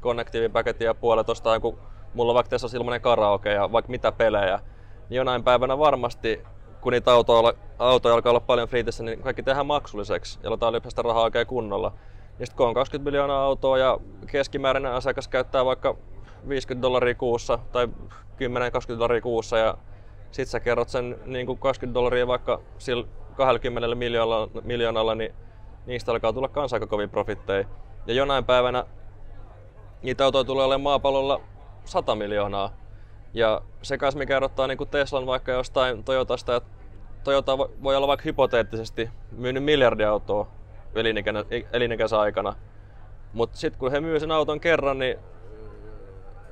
konnektiivipaketin ja puolet ostaa jonkun, mulla on vaikka Tesla ilmainen karaoke ja vaikka mitä pelejä, niin jonain päivänä varmasti kun niitä autoja, autoja alkaa olla paljon fliitissä, niin kaikki tehdään maksulliseksi ja aletaan ylipäästä rahaa oikein kunnolla. Ja sitten kun on 20 miljoonaa autoa ja keskimääräinen asiakas käyttää vaikka 50 dollaria kuussa tai 10-20 dollaria kuussa ja sit sä kerrot sen niin kuin 20 dollaria vaikka sillä 20 miljoonalla, miljoonalla, niin niistä alkaa tulla kans aika kovin profitteja. Ja jonain päivänä niitä autoja tulee olemaan maapallolla 100 miljoonaa. Ja se kanssa mikä erottaa niin kuin Teslan vaikka jostain Toyotasta, että Toyota voi olla vaikka hypoteettisesti myynyt miljardia autoa elinikäisen aikana. Mutta sitten kun he myy sen auton kerran, niin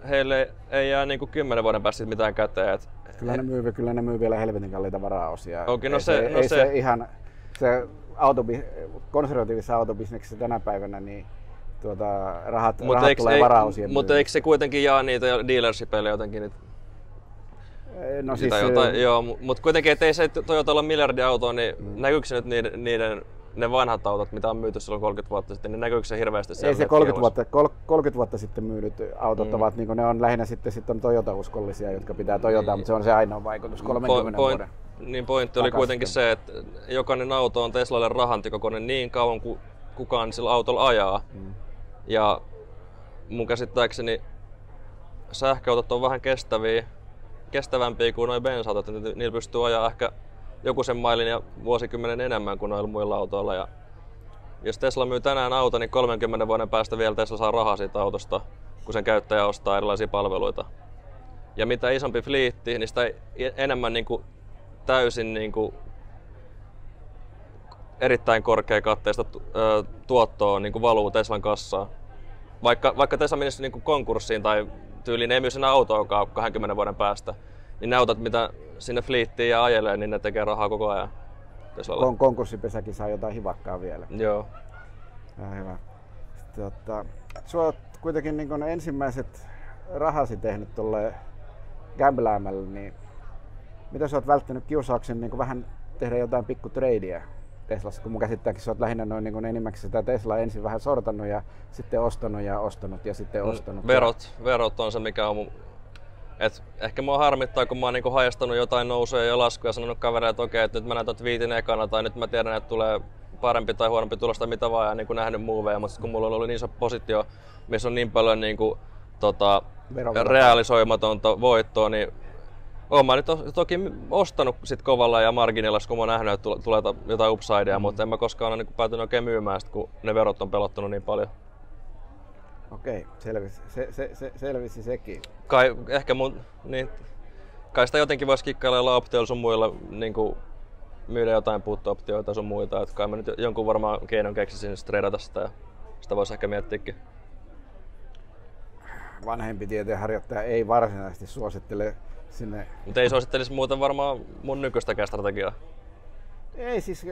heille ei jää niin kuin 10 vuoden päästä mitään käteen. Et Kyllä ne myy, kyllä ne myy vielä helvetin kalliita varaosia. Okay, no ei se, se, no ei se. se ihan, se autobi, konservatiivisessa autobisneksessä tänä päivänä niin tuota, rahat, mut rahat eikö, tulee varaosien Mutta eikö se kuitenkin jaa niitä dealershipille jotenkin? Nyt? No siis, jotain, joo, mutta kuitenkin, ettei se Toyota olla miljardiauto, niin mm. näkyykö se nyt niiden, niiden ne vanhat autot, mitä on myyty silloin 30 vuotta sitten, niin näkyykö se hirveästi siellä? Ei se 30 vuotta, 30 vuotta sitten myydyt autot mm. ovat, niin ne on lähinnä sitten, sitten on Toyota-uskollisia, jotka pitää Toyotaa, niin. mutta se on se ainoa vaikutus 30 po- vuoden. Niin pointti oli kuitenkin se, että jokainen auto on Teslalle rahantikokoinen niin kauan kuin kukaan sillä autolla ajaa. Mm. Ja mun käsittääkseni sähköautot on vähän kestäviä, kestävämpiä kuin noin bensa-autot, niillä pystyy ajaa ehkä joku sen mailin ja vuosikymmenen enemmän kuin noilla muilla autoilla. Ja jos Tesla myy tänään auto, niin 30 vuoden päästä vielä Tesla saa rahaa siitä autosta, kun sen käyttäjä ostaa erilaisia palveluita. Ja mitä isompi fliitti, niin sitä enemmän niin kuin täysin niin kuin erittäin korkea katteista tuottoa niin kuin valuu Teslan kassaan. Vaikka, vaikka Tesla menisi niin kuin konkurssiin tai tyyliin ei myy sen autoa 20 vuoden päästä, niin ne autot, mitä sinne fliittiin ja ajelee, niin ne tekee rahaa koko ajan. Kon- konkurssipesäkin saa jotain hivakkaa vielä. Joo. Ja hyvä. Sitten, tota, sua kuitenkin niin ensimmäiset rahasi tehnyt tuolle gamblämällä, niin mitä sä oot välttänyt kiusauksen niin vähän tehdä jotain pikku tradea Teslassa, kun mun käsittääkin sä oot lähinnä noin niin enimmäkseen sitä Teslaa ensin vähän sortanut ja sitten ostanut ja ostanut ja sitten mm, ostanut. Verot, verot on se, mikä on mun... Et ehkä mua harmittaa, kun mä oon niinku hajastanut jotain nousuja ja laskuja ja sanonut kavereille, että okei, että nyt mä näytän viitin ekana tai nyt mä tiedän, että tulee parempi tai huonompi tulosta mitä vaan ja niin kuin nähnyt muuveja, mutta kun mulla on ollut niin iso positio, missä on niin paljon niin kuin, tota, realisoimatonta voittoa, niin olen mä nyt toki ostanut sit kovalla ja marginilla, kun mä oon nähnyt, että tulee jotain upsidea, mm. mutta en mä koskaan ole niin päätynyt oikein myymään, sit, kun ne verot on pelottanut niin paljon. Okei, selvisi, se, se, se, selvisi sekin. Kai, ehkä mun, niin, kai sitä jotenkin voisi kikkailla optioilla sun muilla niin kuin, myydä jotain puuttooptioita sun muita. Että kai mä nyt jonkun varmaan keinon keksisin tradata sitä ja sitä voisi ehkä miettiäkin. Vanhempi tieteenharjoittaja ei varsinaisesti suosittele sinne... Mutta ei suosittelisi muuten varmaan mun nykyistäkään strategiaa. Ei siis,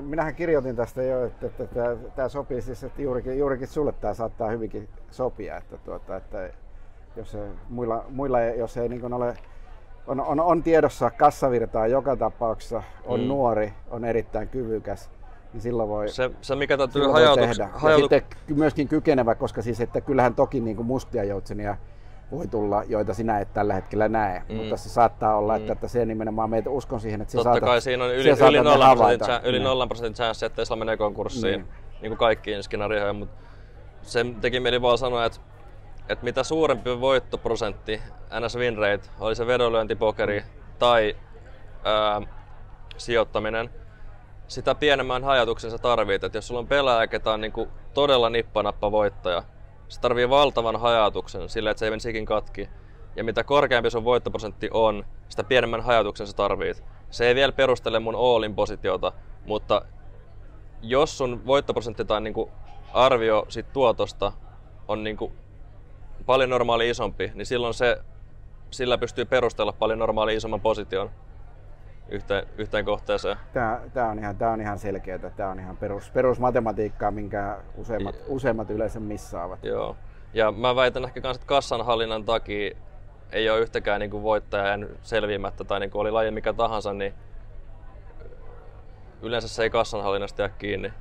minähän kirjoitin tästä jo, että, että, että tämä sopii siis, että juurikin, juurikin sulle tämä saattaa hyvinkin sopia, että, tuota, että jos se, muilla, muilla jos ei niin ole on, on, on tiedossa kassavirtaa joka tapauksessa, on mm. nuori, on erittäin kyvykäs, niin silloin voi, se, se mikä täytyy hajautuks, tehdä. Hajautuk... Ja sitten myöskin kykenevä, koska siis, että kyllähän toki niin kuin mustia joutsenia voi tulla, joita sinä et tällä hetkellä näe. Mm. Mutta se saattaa olla, että, mm. että se nimenomaan meitä uskon siihen, että se Totta saatat, kai siinä on yli, yli 0 prosentin, yli 0 prosentin chance, että Tesla menee konkurssiin, niin, niin kuin kaikkiin skenaarioihin, mutta se teki mieli vaan sanoa, että että mitä suurempi voittoprosentti, NS win rate, oli se vedonlyöntipokeri tai ää, sijoittaminen, sitä pienemmän hajatuksen sä tarvit. Et jos sulla on pelaaja, ketä on niinku todella nippanappa voittaja, se tarvii valtavan hajatuksen sillä, että se ei menisi katki. Ja mitä korkeampi sun voittoprosentti on, sitä pienemmän hajatuksen sä tarvit. Se ei vielä perustele mun all positiota, mutta jos sun voittoprosentti tai niinku arvio sit tuotosta on niinku paljon normaali isompi, niin silloin se, sillä pystyy perustella paljon normaali isomman position yhteen, yhteen kohteeseen. Tämä, tämä, on ihan, tämä on ihan selkeää. Tämä on ihan perus, perusmatematiikkaa, minkä useimmat, ja, useimmat yleensä missaavat. Joo. Ja mä väitän ehkä myös, että kassanhallinnan takia ei ole yhtäkään niin kuin voittajan selviämättä tai niin kuin oli laji mikä tahansa, niin yleensä se ei kassanhallinnasta jää kiinni.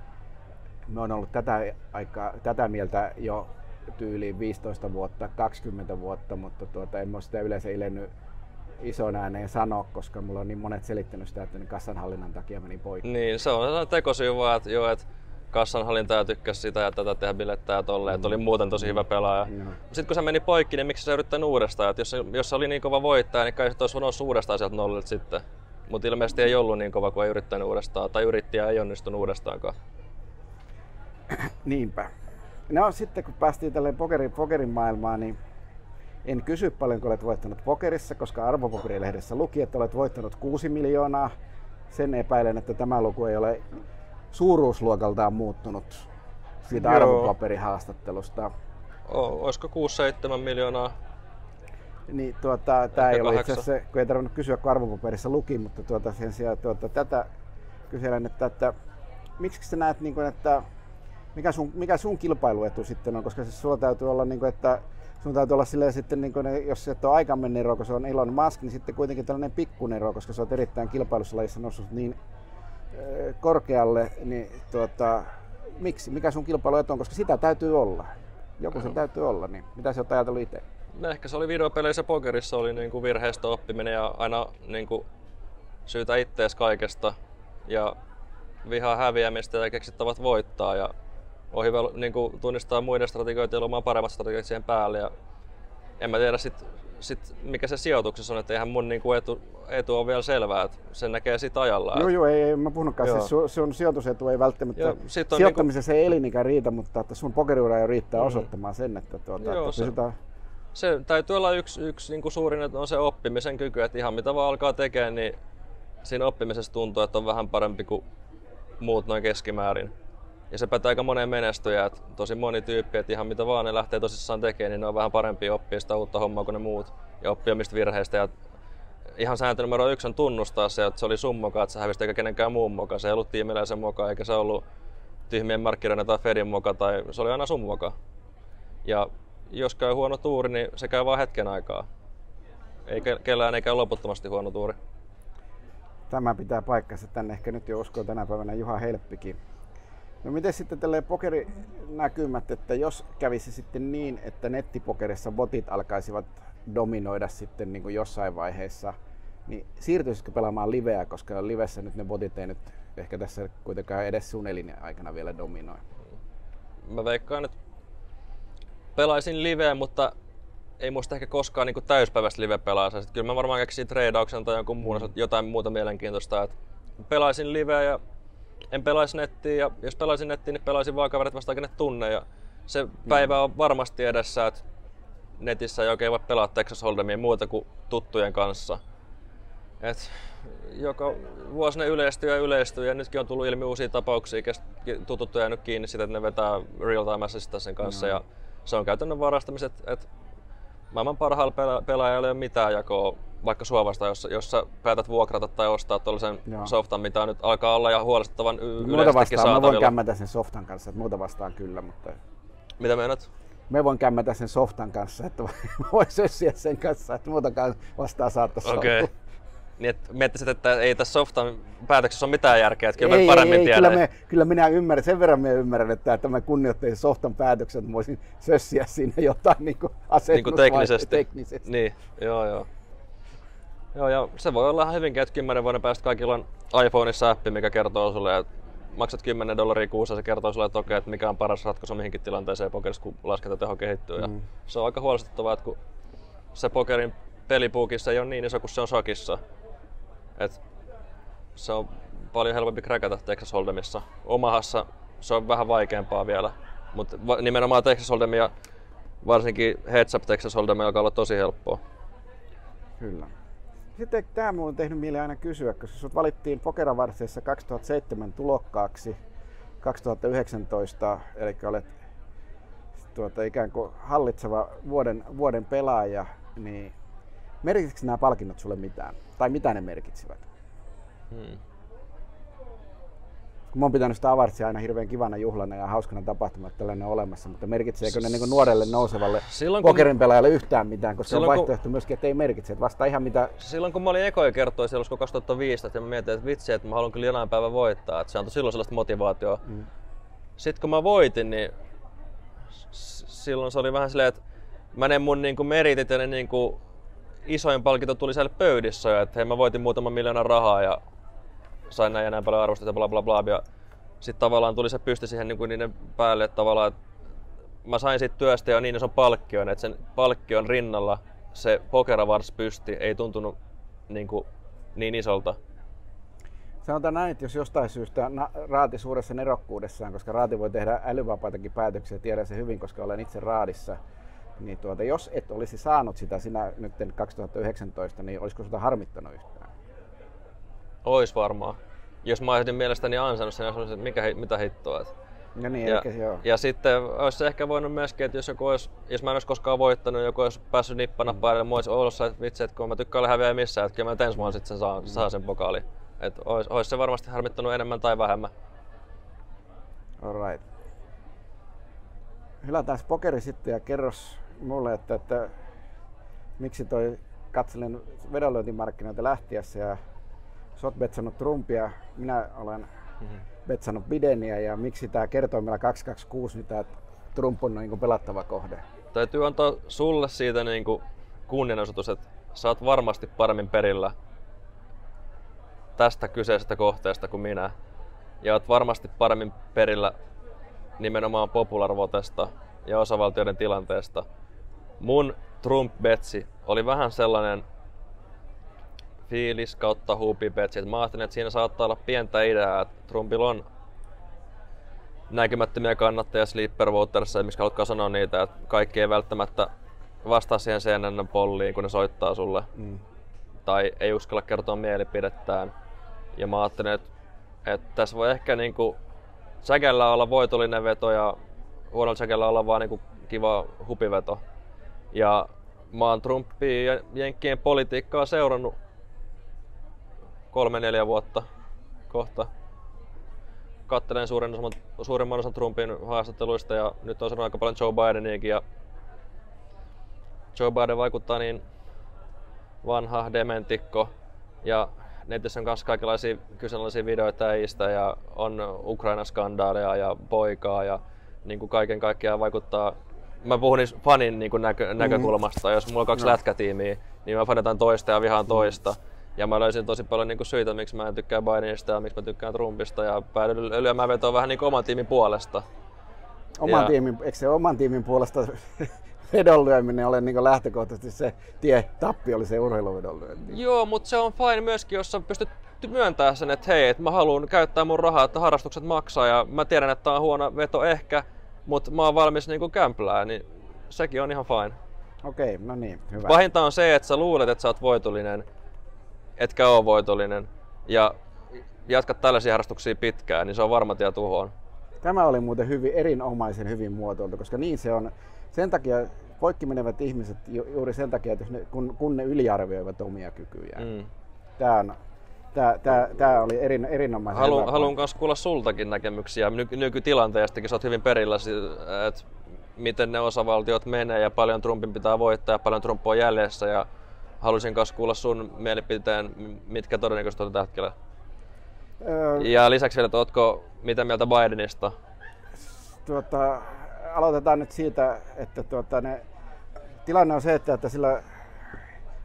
Me on ollut tätä, aikaa, tätä mieltä jo tyyliin 15 vuotta, 20 vuotta, mutta tuota, en ole sitä yleensä ilennyt ison ääneen sanoa, koska mulla on niin monet selittänyt sitä, että kassanhallinnan takia meni poikki. Niin, se on tekosyy vaan, että, joo, että kassanhallintaja tykkäsi sitä ja tätä tehdä bilettää ja tolleen, mm. että oli muuten tosi hyvä pelaaja. Mm. Sitten kun se meni poikki, niin miksi se yrittää uudestaan? Että jos, jos se oli niin kova voittaja, niin kai se olisi voinut uudestaan sieltä nollilta sitten. Mutta ilmeisesti ei ollut niin kova, kun ei yrittänyt uudestaan, tai yritti ja ei onnistunut uudestaankaan. Niinpä. No sitten kun päästiin tälle pokerin, pokerin maailmaan, niin en kysy paljonko olet voittanut pokerissa, koska arvopokerilehdessä luki, että olet voittanut 6 miljoonaa. Sen epäilen, että tämä luku ei ole suuruusluokaltaan muuttunut siitä arvopaperihaastattelusta. O, olisiko 6-7 miljoonaa? Niin, tuota, tämä ei ole itse asiassa, kun ei tarvinnut kysyä, kun arvopaperissa luki, mutta tuota, sen sijaan tuota, tätä kyselen, että, että miksi sä näet, niin kuin, että mikä sun, mikä sun kilpailuetu sitten on, koska siis sulla täytyy olla, niin kuin, että sun täytyy olla silleen sitten, niin kuin, jos se on Nero, kun se on Elon Musk, niin sitten kuitenkin tällainen pikkunero, koska se on erittäin kilpailussa lajissa noussut niin äh, korkealle, niin tuota, miksi, mikä sun kilpailuetu on, koska sitä täytyy olla. Joku se täytyy olla, niin mitä sä oot ajatellut itse? No ehkä se oli videopeleissä pokerissa oli niin kuin virheestä oppiminen ja aina niin kuin syytä ittees kaikesta ja vihaa häviämistä ja keksittävät voittaa ja on hyvä niin kuin, tunnistaa muiden strategioita ja luomaan paremmat strategiat siihen päälle. Ja en mä tiedä sit, sit, mikä se sijoituksessa on, että eihän mun niin kuin etu, etu on vielä selvää, että sen näkee sit ajalla. Joo, joo, ei, ei mä puhunutkaan, siis sun, sun sijoitusetu ei välttämättä, joo, sijoittamisessa niin kuin... ei elinikä riitä, mutta että sun pokeriura jo riittää mm. osoittamaan sen, että, tuota, joo, että se, pysytään... se täytyy olla yksi, yksi niin kuin suurin, että on se oppimisen kyky, että ihan mitä vaan alkaa tekemään, niin siinä oppimisessa tuntuu, että on vähän parempi kuin muut noin keskimäärin. Ja se pätee aika moneen menestyjään, että tosi moni tyyppi, että ihan mitä vaan ne lähtee tosissaan tekemään, niin ne on vähän parempi oppia sitä uutta hommaa kuin ne muut ja oppia mistä virheistä. Ja ihan sääntö numero yksi on tunnustaa se, että se oli sun moka, että sä hävisit eikä kenenkään muun moka. Se ei ollut tiimiläisen moka, eikä se ollut tyhmien markkinoiden tai Fedin moka, tai se oli aina sun moka. Ja jos käy huono tuuri, niin se käy vain hetken aikaa. Ei kellään eikä loputtomasti huono tuuri. Tämä pitää paikkansa. Tänne ehkä nyt jo uskoo tänä päivänä Juha Helppikin. No miten sitten tälle pokerinäkymät, että jos kävisi sitten niin, että nettipokerissa botit alkaisivat dominoida sitten niin kuin jossain vaiheessa, niin siirtyisikö pelaamaan liveä, koska livessä nyt ne botit ei nyt ehkä tässä kuitenkaan edes sun aikana vielä dominoi? Mä veikkaan, että pelaisin liveä, mutta ei muista ehkä koskaan niin täyspäiväistä live-pelaa. Kyllä mä varmaan keksin treidauksen tai jonkun muun, mm. jotain muuta mielenkiintoista. Että pelaisin liveä ja en pelaisi nettiä ja jos pelaisin nettiä, niin pelaisin vaan kaverit vasta ne tunne. Ja se päivä on varmasti edessä, että netissä ei oikein voi pelaa Texas Hold'emia muuta kuin tuttujen kanssa. Et joka vuosi ne yleistyy ja yleistyy ja nytkin on tullut ilmi uusia tapauksia, tutut on jäänyt kiinni sitä, että ne vetää real time sen kanssa mm. ja se on käytännön varastamiset, että maailman parhaalla pelaajalla ei ole mitään jakoa vaikka Suovasta, jos, jos sä päätät vuokrata tai ostaa tuollaisen softan, mitä nyt alkaa olla ja huolestuttavan y- Muuta vastaan, mä voin kämmätä sen softan kanssa, että muuta vastaan kyllä, mutta... Mitä meinaat? Me voin kämmätä sen softan kanssa, että voi (laughs) sössiä sen kanssa, että muutakaan vastaan saattaisi okay. olla. Niin, että miettisit, että ei tässä softan päätöksessä ole mitään järkeä, että kyllä ei, me paremmin ei, ei, Kyllä, me, kyllä minä ymmärrän, sen verran minä ymmärrän, että, että mä kunnioittaisin softan päätöksen, että voisin sössiä siinä jotain niin kuin niin kuin teknisesti. teknisesti. Niin, joo joo. Joo, ja se voi olla hyvinkin, että 10 vuoden päästä kaikilla on iPhoneissa appi, mikä kertoo sulle, että maksat 10 dollaria kuussa, se kertoo sulle toki, että mikä on paras ratkaisu mihinkin tilanteeseen pokerissa, kun laskentateho kehittyy. Mm. Ja se on aika huolestuttavaa, että kun se pokerin pelipuukissa ei ole niin iso kuin se on sakissa. Et se on paljon helpompi kräkätä Texas Hold'emissa. Omahassa se on vähän vaikeampaa vielä, mutta nimenomaan Texas Hold'emia, varsinkin Heads Up Texas Hold'emia alkaa olla tosi helppoa. Kyllä. Sitten tämä mulla on tehnyt mieleen aina kysyä, koska sut valittiin Pokeravarseessa 2007 tulokkaaksi 2019, eli olet tuota, ikään kuin hallitseva vuoden, vuoden pelaaja, niin merkitsikö nämä palkinnot sulle mitään? Tai mitä ne merkitsivät? Hmm. Kun mä oon pitänyt sitä avartsia aina hirveän kivana juhlana ja hauskana tapahtumana, että tällainen on olemassa, mutta merkitseekö ne niin nuorelle nousevalle silloin, pokerin pelaajalle yhtään mitään, koska silloin, se on vaihtoehto kun, myöskin, että ei merkitse, että vasta ihan mitä... Silloin kun mä olin ekoja kertoa silloin 2015 ja mä mietin, että vitsi, että mä haluan kyllä jonain päivä voittaa, että se antoi silloin sellaista motivaatioa. Mm. Sitten kun mä voitin, niin silloin se oli vähän silleen, että mä ne mun niin kuin meritit ja ne niin kuin isoin palkinto tuli siellä pöydissä, että hei mä voitin muutaman miljoonan rahaa ja sain näin ja näin paljon arvostusta ja bla bla bla. Ja sitten tavallaan tuli se pysti siihen niin kuin niiden päälle, että tavallaan että mä sain siitä työstä jo niin ison palkkion, että sen palkkion rinnalla se pokeravars pysti ei tuntunut niin, kuin, niin isolta. Sanotaan näin, että jos jostain syystä Raati suuressa nerokkuudessaan, koska Raati voi tehdä älyvapaitakin päätöksiä, tiedän se hyvin, koska olen itse Raadissa, niin tuota, jos et olisi saanut sitä sinä nyt 2019, niin olisiko sitä harmittanut yhtään? Ois varmaan. Jos mä olisin mielestäni ansainnut sen, niin että mikä, mitä hittoa. Että. Ja, niin, ja, eli, joo. ja sitten olisi ehkä voinut myöskin, että jos, joku olisi, jos mä en olisi koskaan voittanut, joku olisi päässyt nippana mm. päälle, mä olisin ollut että vitsi, että kun mä tykkään olla häviä missään, että kyllä mä ensi vuonna sitten sen saa, mm. saa sen pokaali. Että olisi, olisi se varmasti harmittanut enemmän tai vähemmän. Alright. Hylätään pokeri sitten ja kerros mulle, että, että miksi toi katselin vedonlyöntimarkkinoita lähtiessä ja sä oot betsannut Trumpia, minä olen mm-hmm. betsannut Bideniä ja miksi tämä kertoimella 226 niin tämä Trump on niin pelattava kohde? Täytyy antaa sulle siitä niin kuin kunnianosoitus, että sä oot varmasti paremmin perillä tästä kyseisestä kohteesta kuin minä. Ja oot varmasti paremmin perillä nimenomaan popularvotesta ja osavaltioiden tilanteesta mun Trump-betsi oli vähän sellainen fiilis kautta huupi-betsi. Mä ajattelin, että siinä saattaa olla pientä ideaa, että Trumpilla on näkymättömiä kannattajia sleeper voters, miksi haluatkaan sanoa niitä, että kaikki ei välttämättä vastaa siihen CNN polliin, kun ne soittaa sulle. Mm. Tai ei uskalla kertoa mielipidettään. Ja mä ajattelin, että, että tässä voi ehkä niinku säkellä olla voitollinen veto ja huonolla säkellä olla vaan niinku kiva hupiveto. Ja mä oon Trumpia ja Jenkkien politiikkaa seurannut kolme neljä vuotta kohta. Kattelen suuren osan, suurimman osan Trumpin haastatteluista ja nyt on sanonut aika paljon Joe Bideniakin. Ja Joe Biden vaikuttaa niin vanha dementikko ja netissä on myös kaikenlaisia kyseenalaisia videoita äijistä ja on Ukraina-skandaalia ja poikaa ja niin kuin kaiken kaikkiaan vaikuttaa mä puhun fanin niin kuin näkö, näkökulmasta. Mm. Jos mulla on kaksi no. lätkätiimiä, niin mä fanitan toista ja vihaan toista. Mm. Ja mä löysin tosi paljon niin kuin syitä, miksi mä en tykkää Bidenista ja miksi mä tykkään Trumpista. Ja päädyin lyömään vetoa vähän niin kuin oman tiimin puolesta. Oman ja... tiimin, eikö se oman tiimin puolesta (laughs) vedon lyöminen ole niin lähtökohtaisesti se tie tappi oli se urheiluvedon lyönti. Joo, mutta se on fine myöskin, jos sä pystyt myöntämään sen, että hei, että mä haluan käyttää mun rahaa, että harrastukset maksaa ja mä tiedän, että tää on huono veto ehkä, mutta mä oon valmis niinku kämplää, niin sekin on ihan fine. Okei, no niin, hyvä. Pahinta on se, että sä luulet, että sä oot voitollinen, etkä oo voitollinen, ja jatkat tällaisia harrastuksia pitkään, niin se on varma tie tuhoon. Tämä oli muuten hyvin, erinomaisen hyvin muotoiltu, koska niin se on. Sen takia poikki menevät ihmiset juuri sen takia, että ne, kun, kun ne yliarvioivat omia kykyjään. Mm. Tämä on Tämä, oli erin, erinomaisen Haluan, hyvä haluan myös kuulla sultakin näkemyksiä nyky, nykytilanteestakin. Sä oot hyvin perillä, että miten ne osavaltiot menee ja paljon Trumpin pitää voittaa ja paljon Trump on jäljessä. Ja haluaisin myös kuulla sun mielipiteen, mitkä todennäköisesti on tällä hetkellä. Öö, ja lisäksi vielä, että ootko mitä mieltä Bidenista? Tuota, aloitetaan nyt siitä, että tuota, ne, tilanne on se, että, että sillä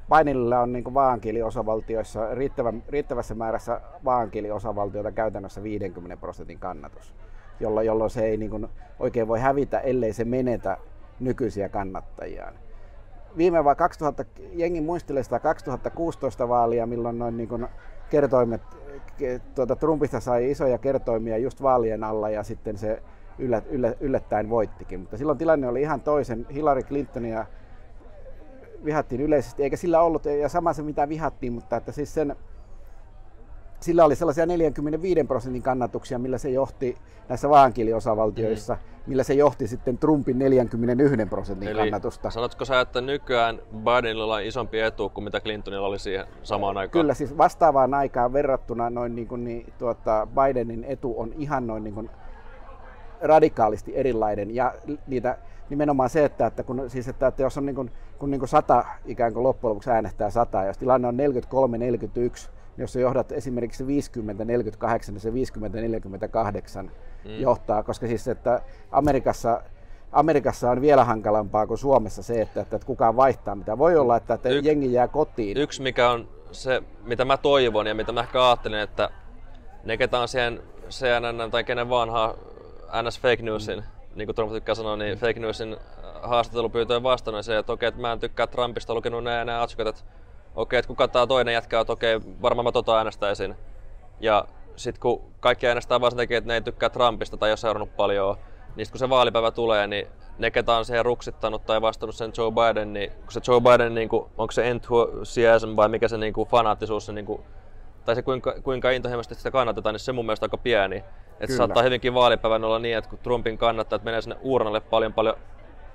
Painilla on niin vaankieliosavaltioissa riittävä, riittävässä määrässä vaankieliosavaltioita käytännössä 50 prosentin kannatus, jolloin, jolloin se ei niin kuin oikein voi hävitä, ellei se menetä nykyisiä kannattajiaan. Viime vai 2000, jengi muistelee sitä 2016 vaalia, milloin noin niin kertoimet, tuota, Trumpista sai isoja kertoimia just vaalien alla ja sitten se yllät, yllät, yllättäen voittikin. Mutta silloin tilanne oli ihan toisen. Hillary Clintonia vihattiin yleisesti, eikä sillä ollut, ja sama se mitä vihattiin, mutta että siis sen, sillä oli sellaisia 45 prosentin kannatuksia, millä se johti näissä vaankieliosavaltioissa, mm. millä se johti sitten Trumpin 41 prosentin Eli kannatusta. sanotko sä, että nykyään Bidenilla on isompi etu kuin mitä Clintonilla oli siihen samaan aikaan? Kyllä, siis vastaavaan aikaan verrattuna noin niin kuin, niin, tuota, Bidenin etu on ihan noin niin kuin radikaalisti erilainen ja niitä nimenomaan se, että, että, kun, siis että, että jos on niin kuin, kun niin kuin sata ikään kuin loppujen lopuksi äänestää sata, ja jos tilanne on 43-41, niin jos sä johdat esimerkiksi 50-48, niin se 50-48 mm. johtaa, koska siis että Amerikassa Amerikassa on vielä hankalampaa kuin Suomessa se, että, että, kukaan vaihtaa mitä. Voi olla, että, että Yk, jengi jää kotiin. Yksi mikä on se, mitä mä toivon ja mitä mä ehkä ajattelen, että ne ketä on siihen CNN tai kenen vaan NS Fake Newsin, mm niin kuin Trump tykkää sanoa, niin fake newsin äh, haastattelupyyntöön vastannut se, että okei, että mä en tykkää Trumpista lukenut nämä, nämä otsikat, että okei, että kuka tää toinen jätkä että okei, varmaan mä tota äänestäisin. Ja sitten kun kaikki äänestää vaan sen takia, että ne ei tykkää Trumpista tai ei ole seurannut paljon, niin kun se vaalipäivä tulee, niin ne, ketä on siihen ruksittanut tai vastannut sen Joe Biden, niin kun se Joe Biden, niin kuin, onko se enthusiasm vai mikä se niin kuin, fanaattisuus, se, niin kuin, tai se kuinka, kuinka intohimoisesti sitä kannatetaan, niin se mun mielestä aika pieni. Että saattaa hyvinkin vaalipäivän olla niin, että kun Trumpin kannattajat menee sinne uurnalle paljon paljon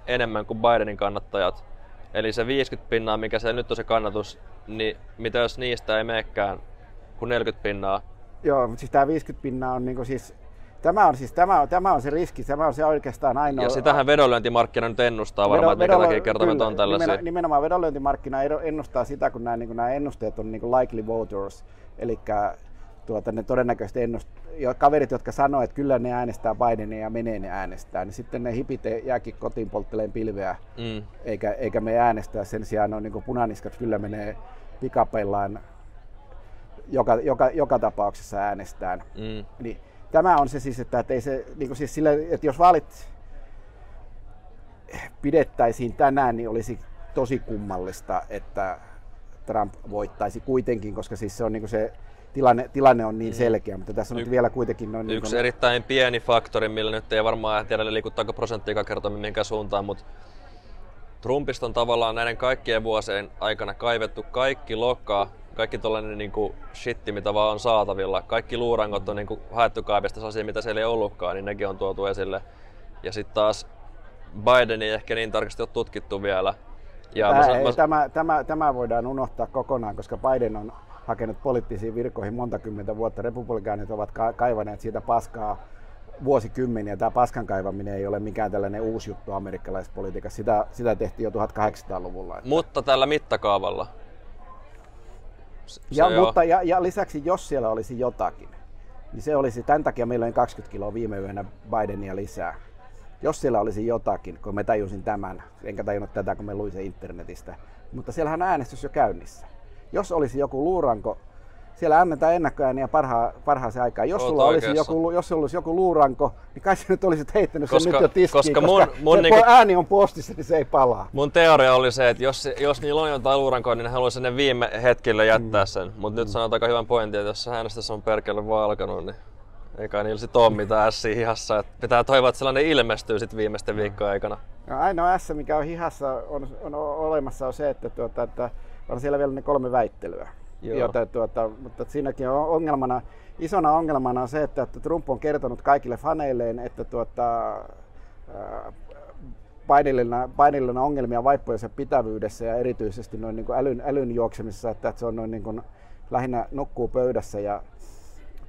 enemmän kuin Bidenin kannattajat, eli se 50 pinnaa, mikä se nyt on se kannatus, niin mitä jos niistä ei meekään kuin 40 pinnaa? Joo, mutta siis tämä 50 pinnaa on niinku siis Tämä on, siis, tämä, on, tämä on se riski, tämä on se oikeastaan ainoa... Ja sitähän vedonlyöntimarkkina nyt ennustaa varmaan, että minkä takia kertovat on tällaisia. Nimenomaan, nimenomaan vedonlyöntimarkkina ennustaa sitä, kun nämä, niin nämä ennusteet on niin kuin likely voters, eli tuota, ne todennäköisesti ennust, kaverit, jotka sanoo, että kyllä ne äänestää Bidenia ja menee ne äänestää, niin sitten ne hipit jääkin kotiin poltteleen pilveä, mm. eikä, eikä me äänestää. Sen sijaan on niin punaniskat kyllä menee pikapellaan joka, joka, joka tapauksessa äänestään. Mm. Niin, tämä on se siis, että, että, ei se, niin siis sille, että jos vaalit pidettäisiin tänään, niin olisi tosi kummallista, että Trump voittaisi kuitenkin, koska siis se on niin se tilanne, tilanne on niin mm. selkeä, mutta tässä on y- vielä kuitenkin... Noin yksi niin erittäin pieni faktori, millä nyt ei varmaan tiedä liikuttaako prosenttia kertoa mihinkään suuntaan, mutta Trumpista on tavallaan näiden kaikkien vuosien aikana kaivettu kaikki lokkaa, kaikki tollainen niin kuin shitti, mitä vaan on saatavilla. Kaikki luurangot on niin kuin haettu kaivesta asia, mitä siellä ei ollutkaan, niin nekin on tuotu esille. Ja sitten taas Biden ei ehkä niin tarkasti ole tutkittu vielä. Ja tämä, mä, mä... tämä, tämä, tämä voidaan unohtaa kokonaan, koska Biden on hakenut poliittisiin virkoihin monta kymmentä vuotta. Republikaanit ovat ka- kaivaneet siitä paskaa vuosikymmeniä. Tämä paskan kaivaminen ei ole mikään tällainen uusi juttu amerikkalaisessa politiikassa. Sitä, sitä tehtiin jo 1800-luvulla. Että... Mutta tällä mittakaavalla. Se Ja, joo. mutta, ja, ja lisäksi, jos siellä olisi jotakin, niin se olisi, tämän takia meillä on 20 kiloa viime yönä Bidenia lisää. Jos siellä olisi jotakin, kun mä tajusin tämän, enkä tajunnut tätä, kun me luin sen internetistä, mutta siellähän on äänestys jo käynnissä. Jos olisi joku luuranko, siellä annetaan ennakkoääniä parhaa, parhaaseen aikaan. Jos sulla, olisi joku, jos sulla olisi joku luuranko, niin kai sä nyt olisit heittänyt Koska- sen nyt jo tiskiin, koska koska, mun- mun se niinku- ääni on postissa, niin se ei palaa. Mun teoria oli se, että jos, jos niillä on jotain luurankoa, niin ne haluaisi ne viime hetkellä jättää sen. Mutta nyt sanot aika hyvän pointin, että jos äänestys on perkele vaan alkanut, niin ei kai niillä sit ole mitään ässiä hihassa. Et pitää toivoa, että sellainen ilmestyy sit viimeisten viikkojen aikana. No, ainoa S, mikä on hihassa on, on olemassa, on se, että, tuota, että on siellä vielä ne kolme väittelyä. Joo. Jota, tuota, mutta siinäkin on ongelmana, isona ongelmana on se, että, että Trump on kertonut kaikille faneilleen, että tuota, Bidenilla on ongelmia vaippojensa pitävyydessä ja erityisesti noin niin kuin älyn, älyn juoksemisessa, että, että se on noin niin kuin, lähinnä nukkuu pöydässä ja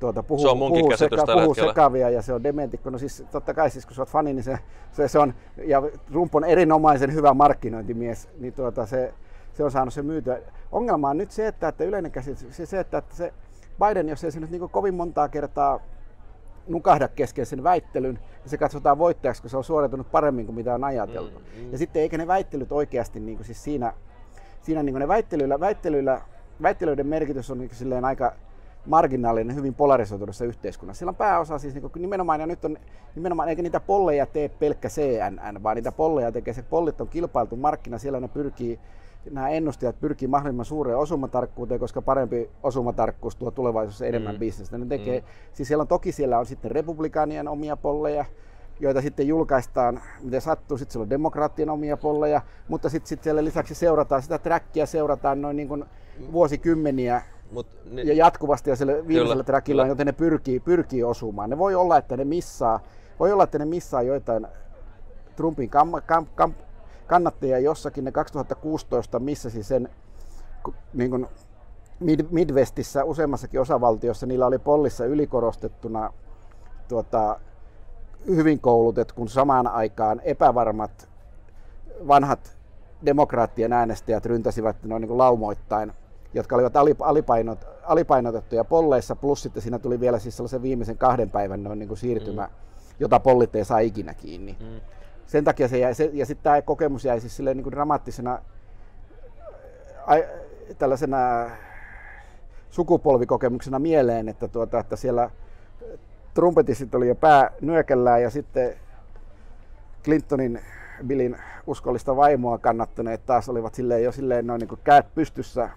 tuota, puhuu, Se on munkin puhuu, tällä puhuu sekavia ja se on dementikko. No siis totta kai siis kun sä oot fani, niin se, se, se on, ja Trump on erinomaisen hyvä markkinointimies, niin tuota, se, se on saanut se myytyä. Ongelma on nyt se, että, että yleinen käsitys, se, se, että, että se Biden, jos ei se nyt niin kovin montaa kertaa nukahda kesken sen väittelyn, ja se katsotaan voittajaksi, kun se on suoritunut paremmin kuin mitä on ajateltu. Mm, mm. Ja sitten eikä ne väittelyt oikeasti niin kuin siis siinä, siinä niin kuin ne väittelyillä, väittelyillä, väittelyiden merkitys on niin silleen aika marginaalinen hyvin polarisoituneessa yhteiskunnassa. Sillä on pääosa siis niin nimenomaan, ja nyt on nimenomaan, eikä niitä polleja tee pelkkä CNN, vaan niitä polleja tekee se, pollit on kilpailtu markkina, siellä ne pyrkii nämä ennustajat pyrkii mahdollisimman suureen osumatarkkuuteen, koska parempi osumatarkkuus tuo tulevaisuudessa enemmän Mm. bisnestä. Ne tekee, Mm. siis siellä on toki siellä on sitten republikaanien omia polleja, joita sitten julkaistaan, miten sattuu. Sitten siellä on demokraattien omia polleja, mutta sitten sit siellä lisäksi seurataan sitä trackia, seurataan noin niin kuin vuosikymmeniä Mut, ni, ja jatkuvasti ja sillä viimeisellä trackilla, joten ne pyrkii, pyrkii osumaan. Ne voi olla, että ne missaa, voi olla, että ne missaa joitain Trumpin kam, kam, kam, kannattajia jossakin. Ne 2016 missasi sen niin kuin Mid, Midwestissä useammassakin osavaltiossa, niillä oli pollissa ylikorostettuna tuota, hyvin koulutet, kun samaan aikaan epävarmat vanhat demokraattien äänestäjät ryntäsivät noin niin laumoittain, jotka olivat alip- alipainot, alipainotettuja polleissa, plus sitten siinä tuli vielä siis sellaisen viimeisen kahden päivän noin niin kuin siirtymä, mm. jota pollit ei saa ikinä kiinni. Mm. mm, Sen takia se jäi, se, ja sitten tämä kokemus jäi siis silleen niin kuin dramaattisena ai, tällaisena sukupolvikokemuksena mieleen, että, tuota, että siellä trumpetistit oli jo pää nyökällään ja sitten Clintonin Billin uskollista vaimoa kannattaneet taas olivat silleen jo silleen noin niin kuin käät pystyssä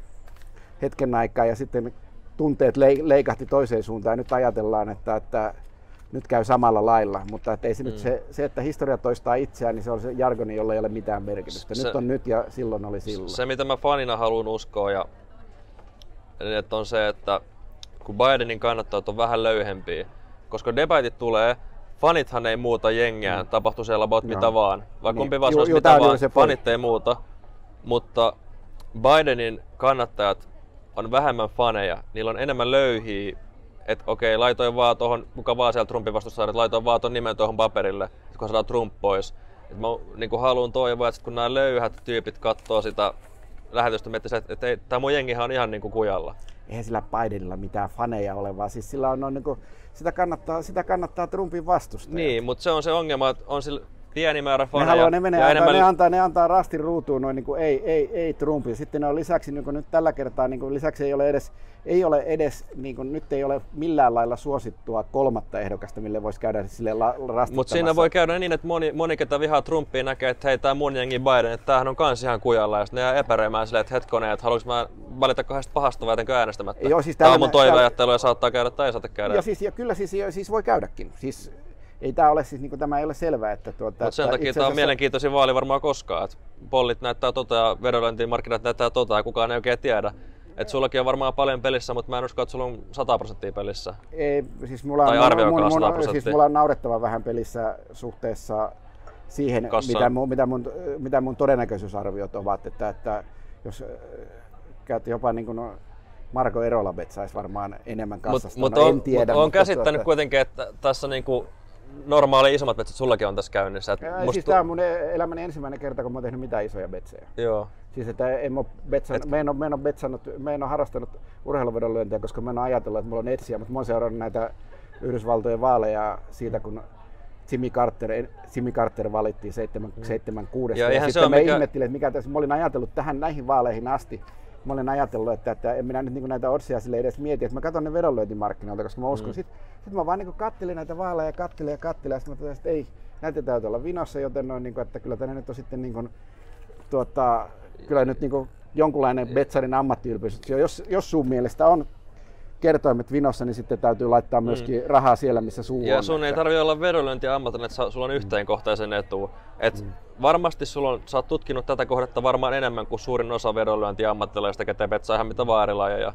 hetken aikaa ja sitten tunteet leik- leikahti toiseen suuntaan ja nyt ajatellaan, että, että nyt käy samalla lailla, mutta että ei se, mm. nyt se, se, että historia toistaa itseään, niin se on se jargoni, jolla ei ole mitään merkitystä. Se- nyt on nyt ja silloin oli silloin. se mitä mä fanina haluan uskoa, ja, että on se, että kun Bidenin kannattajat on vähän löyhempiä, koska debatit tulee, fanithan ei muuta jengiään, mm. tapahtuu siellä about Joo. mitä vaan. Vaikka Niin. kumpi vaan Ju- ju- mitä vaan, fanit ei muuta. Mutta Bidenin kannattajat on vähemmän faneja, niillä on enemmän löyhiä, että okei, laitoin vaan tuohon, kuka vaan siellä Trumpin vastustaja, että laitoin vaan tuon nimen tuohon paperille, että kun saadaan Trump pois. Et mä niin haluan toivoa, että sit kun nämä löyhät tyypit katsoo sitä lähetystä, miettii, että, että ei, tämä mun jengihän on ihan niin kuin kujalla. Eihän sillä Bidenilla mitään faneja ole, vaan siis sillä on noin niin kuin, sitä, kannattaa, sitä kannattaa Trumpin vastustajat. Niin, mutta se on se ongelma, että on sillä pieni määrä Ne, faneja. haluaa, ne, menee, ja antaa, enemmän... ne, antaa, ne antaa rastin ruutuun noin niin kuin ei, ei, ei Trumpin. Sitten ne on lisäksi niin kuin nyt tällä kertaa, niin kuin lisäksi ei ole edes, ei ole edes niin kuin, nyt ei ole millään lailla suosittua kolmatta ehdokasta, mille voisi käydä sille la. Mutta siinä voi käydä niin, että moni, moni ketä vihaa Trumpia näkee, että hei, tää mun jengi Biden, että tämähän on kans ihan kujalla. Ja sitten ne jää epäröimään silleen, että hetkonen, että haluanko mä valita kahdesta pahasta vai jätänkö äänestämättä. Joo, siis Tää on mun toiveajattelu ja saattaa käydä tai ei saata käydä. Ja, siis, ja kyllä siis, siis voi käydäkin. Siis, ei tämä ole siis, niin kuin, tämä ei ole selvää, että tuota, Mutta sen että takia tämä on mielenkiintoisin vaali varmaan koskaan. Et pollit näyttää tota ja vedonlyöntimarkkinat näyttää tota ja kukaan ei oikein tiedä. Et sullakin on varmaan paljon pelissä, mutta mä en usko, että sulla on 100 prosenttia pelissä. Ei, siis mulla Tai on, mun, mun, 100%. siis mulla on naurettavan vähän pelissä suhteessa siihen, Kassaan. mitä mun, mitä, mun, mitä mun todennäköisyysarviot ovat. Että, että jos äh, käyt jopa niin kuin no, Marko Erolabet saisi varmaan enemmän Mutta kassasta. mut no, on, en tiedä. mut on mutta käsittänyt tuota- kuitenkin, että tässä niinku normaali isommat metsät sullakin on tässä käynnissä. Et Ja, musta siis tu- tämä on mun elämäni ensimmäinen kerta, kun mä oon tehnyt mitään isoja betsejä. Joo. Siis että en betsan, Et- mä, en ole, mä, en ole betsannut, mä en ole harrastanut urheiluvedonlyöntiä, koska mä en ole ajatellut, että mulla on etsiä, mutta mä oon seurannut näitä Yhdysvaltojen vaaleja siitä, kun Jimmy Carter, Jimmy Carter valittiin 76. Mm. Ja Ja, eihän se sitten ole mä mikä- ihmettelin, että mikä tässä, mä olin ajatellut tähän näihin vaaleihin asti, mä olin ajatellut, että, että en minä nyt niin näitä otsia sille edes mieti, että mä katson ne vedonlyöntimarkkinoilta, koska mä uskon. Mm. Sitten sit mä vaan niin kattelin näitä vaaleja, kattelin ja kattelin, ja sitten mä totesin, että ei, näitä täytyy olla vinossa, joten noin, niin kuin, että kyllä tänne nyt on sitten niin kuin, tuota, kyllä nyt niin kuin jonkunlainen Betsarin ammattiylpeys. Jos, jos sun mielestä on kertoimet vinossa, niin sitten täytyy laittaa myöskin mm. rahaa siellä, missä suu Ja on. sun ei että- tarvi olla vedonlyönti ammatillinen, että sulla on yhteenkohtaisen etu. Et Varmasti sulla on, sä oot tutkinut tätä kohdetta varmaan enemmän kuin suurin osa vedonlyönti ammattilaisista, ketä betsaa ihan mitä vaarilajeja.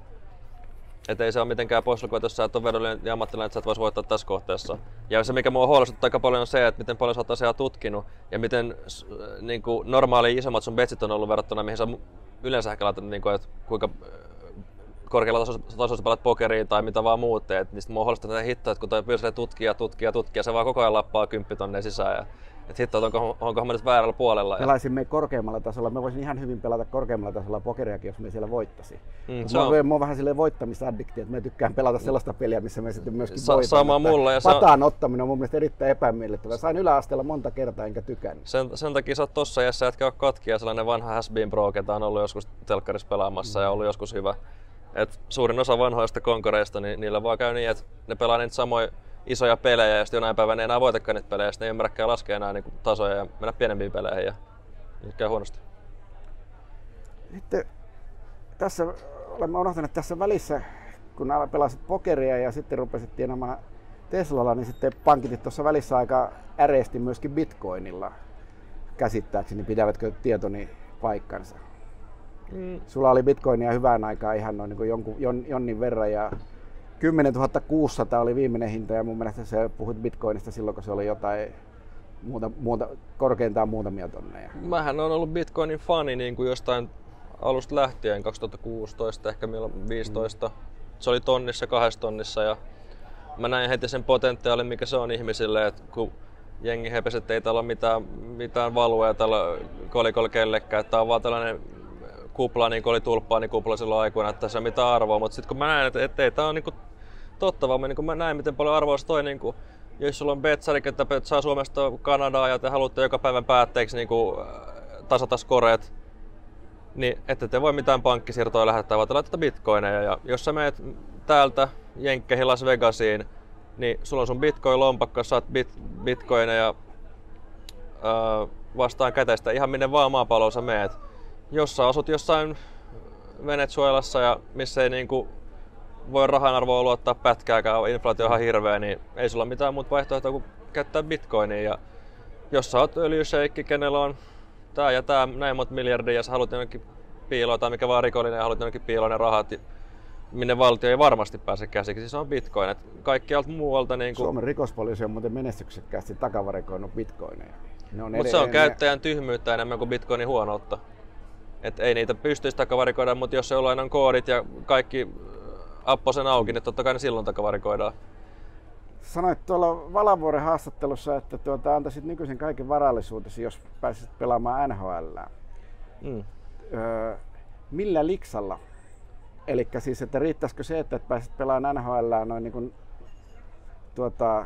Et ei se ole mitenkään poissulku, että jos sä et ole vedonlyönti ammattilainen, että sä et vois voittaa tässä kohteessa. Ja se, mikä mua huolestuttaa aika paljon on se, että miten paljon sä oot asiaa tutkinut ja miten niin kuin normaali isommat sun betsit on ollut verrattuna mihin sä yleensä ehkä laitat, niin kuin, että kuinka korkealla tasolla, pelaat pokeria tai mitä vaan muut teet, niin sit mua huolestuttaa että hitto, että kun toi pyysee tutkia, tutkia, tutkia, se vaan koko ajan lappaa kymppi tonne sisään. Ja, että hitto, että onko, onko mä nyt väärällä puolella. Ja, Pelaisimme korkeammalla tasolla. Mä voisin ihan hyvin pelata korkeammalla tasolla pokeriakin, jos me siellä voittasi. Mm, Mm, se mä, on- on... mä oon vähän silleen voittamisaddikti, että mä tykkään pelata sellaista peliä, missä mä sitten myöskin Sa- voitan. sama mulla, ja se on- Pataan ottaminen on mun mielestä erittäin epämiellyttävää. Sain yläasteella monta kertaa enkä tykännyt. sen, sen takia sä oot tossa jässä, etkä ole katkia sellainen vanha has been pro, ketä on ollut joskus telkkarissa pelaamassa ja ollut joskus hyvä. Et suurin osa vanhoista konkoreista, niin niillä vaan käy niin, että ne pelaa niitä samoja isoja pelejä ja sitten jonain päivänä ei enää voitakaan niitä pelejä, sitten ne ei ymmärräkään laskea enää niinku tasoja ja mennä pienempiin peleihin ja nyt käy huonosti. Sitten tässä olemme unohtaneet tässä välissä, kun pelasit pokeria ja sitten rupesit tienaamaan Teslalla, niin sitten pankitit tuossa välissä aika äreesti myöskin bitcoinilla. Käsittääkseni pitävätkö tietoni paikkansa? Mm. Sulla oli bitcoinia hyvään aikaan ihan noin niin jonkun, jon, jonnin verran ja 10 600 oli viimeinen hinta ja mun mielestä sä puhuit bitcoinista silloin, kun se oli jotain muuta, muuta, korkeintaan muutamia tonneja. Mähän on ollut Bitcoinin fani niin kuin jostain alusta lähtien, 2016, ehkä milloin 15. Se oli tonnissa, kahdessa tonnissa ja mä näin heti sen potentiaalin, mikä se on ihmisille, että kun jengi hepesi, että ei täällä ole mitään, mitään valua tällä kolikolla kellekään, että tää on vaan tällainen kupla, niin kuin oli tulppaani kupla silloin aikoina, että se on mitään arvoa, mutta sitten kun mä näin, että, että ei tää on niinku totta, vaan mä, niin kun mä näin, miten paljon arvoa se toi, niin kuin, jos sulla on betsari, että saa Suomesta Kanadaan ja te haluatte joka päivän päätteeksi niin kuin, tasata skoreet, niin ette te voi mitään pankkisiirtoja lähettää, vaan te laitatte bitcoineja. Ja jos sä meet täältä Jenkkeihin Las Vegasiin, niin sulla on sun bitcoin-lompakko, saat bit, bitcoineja öö, vastaan käteistä ihan minne vaan maapalloon sä meet. Jos sä asut jossain Venezuelassa ja missä ei niinku voi rahan arvoa luottaa pätkääkään, inflaatio on ihan hirveä, niin ei sulla mitään muuta vaihtoehtoa kuin käyttää bitcoinia. Ja jos sä oot öljyseikki, kenellä on tää ja tää näin monta miljardia ja sä haluat jonnekin piiloa tai mikä vaan rikollinen ja haluat jonnekin piiloa ne rahat, minne valtio ei varmasti pääse käsiksi, siis on bitcoin. Et kaikkialta muualta niin kuin, Suomen rikospoliisi on muuten menestyksekkäästi takavarikoinut bitcoineja. Mutta se on käyttäjän tyhmyyttä enemmän kuin bitcoinin huonoutta. Et ei niitä pystyisi takavarikoida, mutta jos jollain on koodit ja kaikki äh, apposen auki, niin totta kai ne silloin takavarikoidaan. Sanoit tuolla Valavuoren haastattelussa, että tuota, antaisit nykyisen kaiken varallisuutesi, jos pääsisit pelaamaan NHL. Mm. Öö, millä liksalla? Eli siis, että riittäisikö se, että et pääsit pelaamaan NHL noin niin kuin, tuota,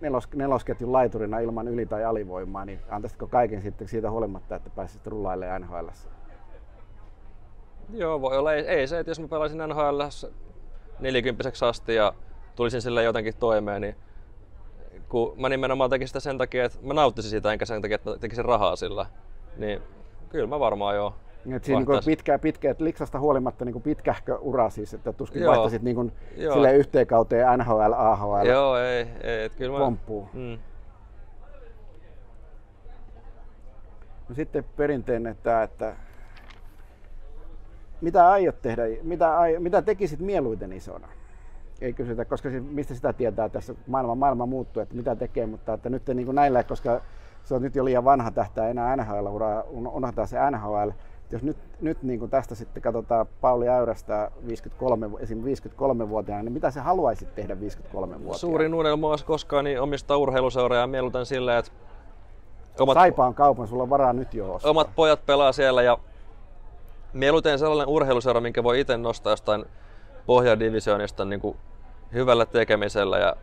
nelos, nelosketjun laiturina ilman yli- tai alivoimaa, niin antaisitko kaiken sitten siitä huolimatta, että pääsisit rullailemaan NHL? Joo, voi olla. Ei, ei se, että jos mä pelaisin NHL 40 asti ja tulisin sille jotenkin toimeen, niin kun mä nimenomaan tekisin sitä sen takia, että mä nauttisin siitä, enkä sen takia, että mä tekisin rahaa sillä, niin kyllä mä varmaan joo. Et siinä niin pitkä, pitkä, että liksasta huolimatta niin pitkähkö ura siis, että tuskin Joo. vaihtaisit niin sille yhteen kauteen NHL, AHL, Joo, ei, ei. Et kyllä mä... pomppuu. Mm. No sitten perinteinen tämä, että mitä aiot tehdä, mitä, ai, mitä tekisit mieluiten isona? Ei kysytä, koska se, mistä sitä tietää tässä, maailma, maailma muuttuu, että mitä tekee, mutta että nyt niin kuin näillä, koska se on nyt jo liian vanha tähtää enää NHL-uraa, un- unohtaa se NHL, Jos nyt, nyt niin kuin tästä sitten katsotaan Pauli Äyrästä 53, esim. 53-vuotiaana, niin mitä sä haluaisit tehdä 53-vuotiaana? Suurin unelma olisi koskaan niin omistaa urheiluseuraa ja mieluiten silleen, että omat, Saipaan kaupan, sulla on varaa nyt jo ostaa. Omat pojat pelaa siellä ja mieluiten sellainen urheiluseura, minkä voi itse nostaa jostain pohjadivisioonista niin kuin hyvällä tekemisellä ja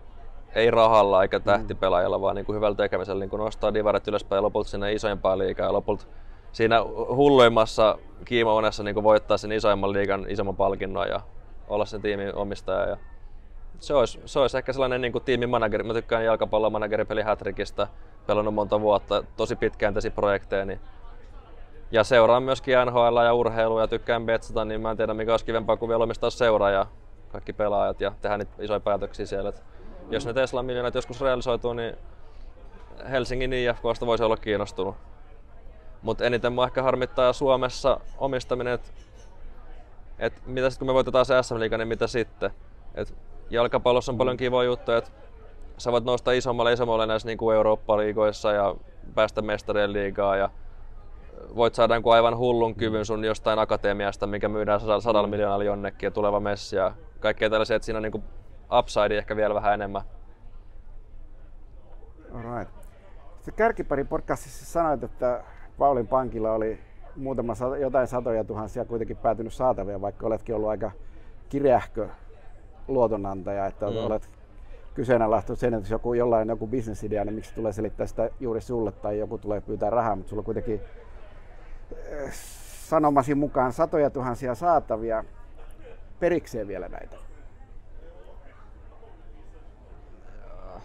ei rahalla eikä tähtipelaajalla, mm. vaan niin kuin hyvällä tekemisellä niin kuin nostaa divarit ylöspäin ja lopulta sinne isoimpaan liigaan ja lopulta siinä hulluimmassa kiimaunessa niin voittaa sen isoimman liigan isomman palkinnon ja olla sen tiimin omistaja. Ja se, olisi, se olisi ehkä sellainen niin kuin tiimimanageri. Mä tykkään jalkapallon manageripeli Hattrickista, pelannut monta vuotta, tosi pitkäänteisiä projekteja, niin ja seuraan myöskin NHL ja urheilua ja tykkään betsata, niin mä en tiedä mikä olisi kivempaa kuin vielä omistaa seuraa ja kaikki pelaajat ja tehdä niitä isoja päätöksiä siellä. Et jos ne Tesla miljoonat joskus realisoituu, niin Helsingin IFKsta voisi olla kiinnostunut. Mutta eniten mua ehkä harmittaa Suomessa omistaminen, että et mitä sitten kun me voitetaan se SM Liiga, niin mitä sitten? Et jalkapallossa on paljon kivoja juttuja, että sä voit nousta isommalle isommalle näissä niin kuin Eurooppa-liigoissa ja päästä mestarien liigaa ja voit saada jonkun aivan hullun kyvyn sun jostain akatemiasta, mikä myydään sadalla miljoonalla jonnekin ja tuleva messi ja kaikkea tällaisia, että siinä on niin upside ehkä vielä vähän enemmän. Alright. Se Kärkipari podcastissa sanoit, että Paulin pankilla oli muutama jotain satoja tuhansia kuitenkin päätynyt saatavia, vaikka oletkin ollut aika kireähkö luotonantaja, että mm. olet kyseenalaistanut sen, että jos joku, jollain joku bisnesidea, niin miksi tulee selittää sitä juuri sulle tai joku tulee pyytää rahaa, mutta sulla kuitenkin sanomasi mukaan satoja tuhansia saatavia perikseen vielä näitä. Onko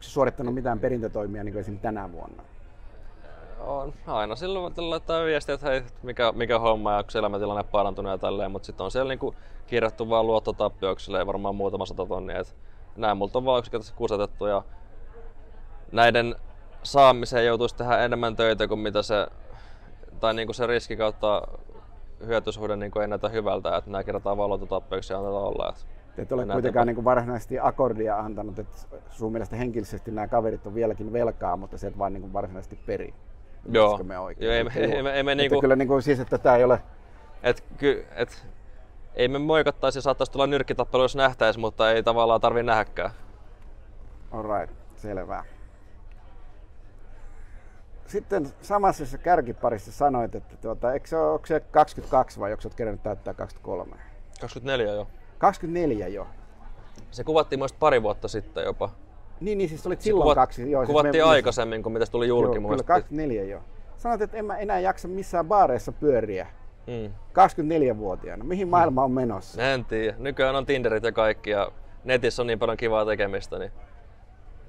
suorittanut mitään perintötoimia niin esimerkiksi tänä vuonna? on aina silloin laittaa viestiä, että hei, mikä, mikä homma ja onko elämäntilanne parantunut ja tälleen, mutta sitten on siellä niinku kirjattu vaan luottotappioksille ja varmaan muutama sata tonnia. Näin multa on vaan yksinkertaisesti kusetettu ja näiden saamiseen joutuisi tehdä enemmän töitä kuin mitä se, tai niinku se riski kautta hyötysuhde niinku ei näytä hyvältä, että nämä luottotappioksi ja annetaan olla. Et et ole kuitenkaan niin kuin varsinaisesti akordia antanut, että sun mielestä henkilöisesti nämä kaverit on vieläkin velkaa, mutta se et vaan niin kuin varsinaisesti peri. Joo. Me oikein? Joo, ei, me, ei, me, ei me niinku... Kyllä niinku siis, että tämä ei ole... Et, ky, et, ei me moikattaisi, saattaisi tulla nyrkkitappelu, jos nähtäisi, mutta ei tavallaan tarvi nähdäkään. Alright, selvä. Sitten samassa kärkiparissa sanoit, että tuota, eikö se ole, onko se 22 vai onko se kerännyt täyttää 23? 24 jo. 24 jo. Se kuvattiin muista pari vuotta sitten jopa. Niin, niin siis olit silloin kuvat, kaksi. Joo, siis kuvattiin siis me, aikaisemmin, kun mitä tuli julki joo, Kyllä, 24 jo. Sanoit, että en mä enää jaksa missään baareissa pyöriä. Mm. 24-vuotiaana. Mihin mm. maailma on menossa? En tiedä. Nykyään on Tinderit ja kaikki ja netissä on niin paljon kivaa tekemistä. Niin,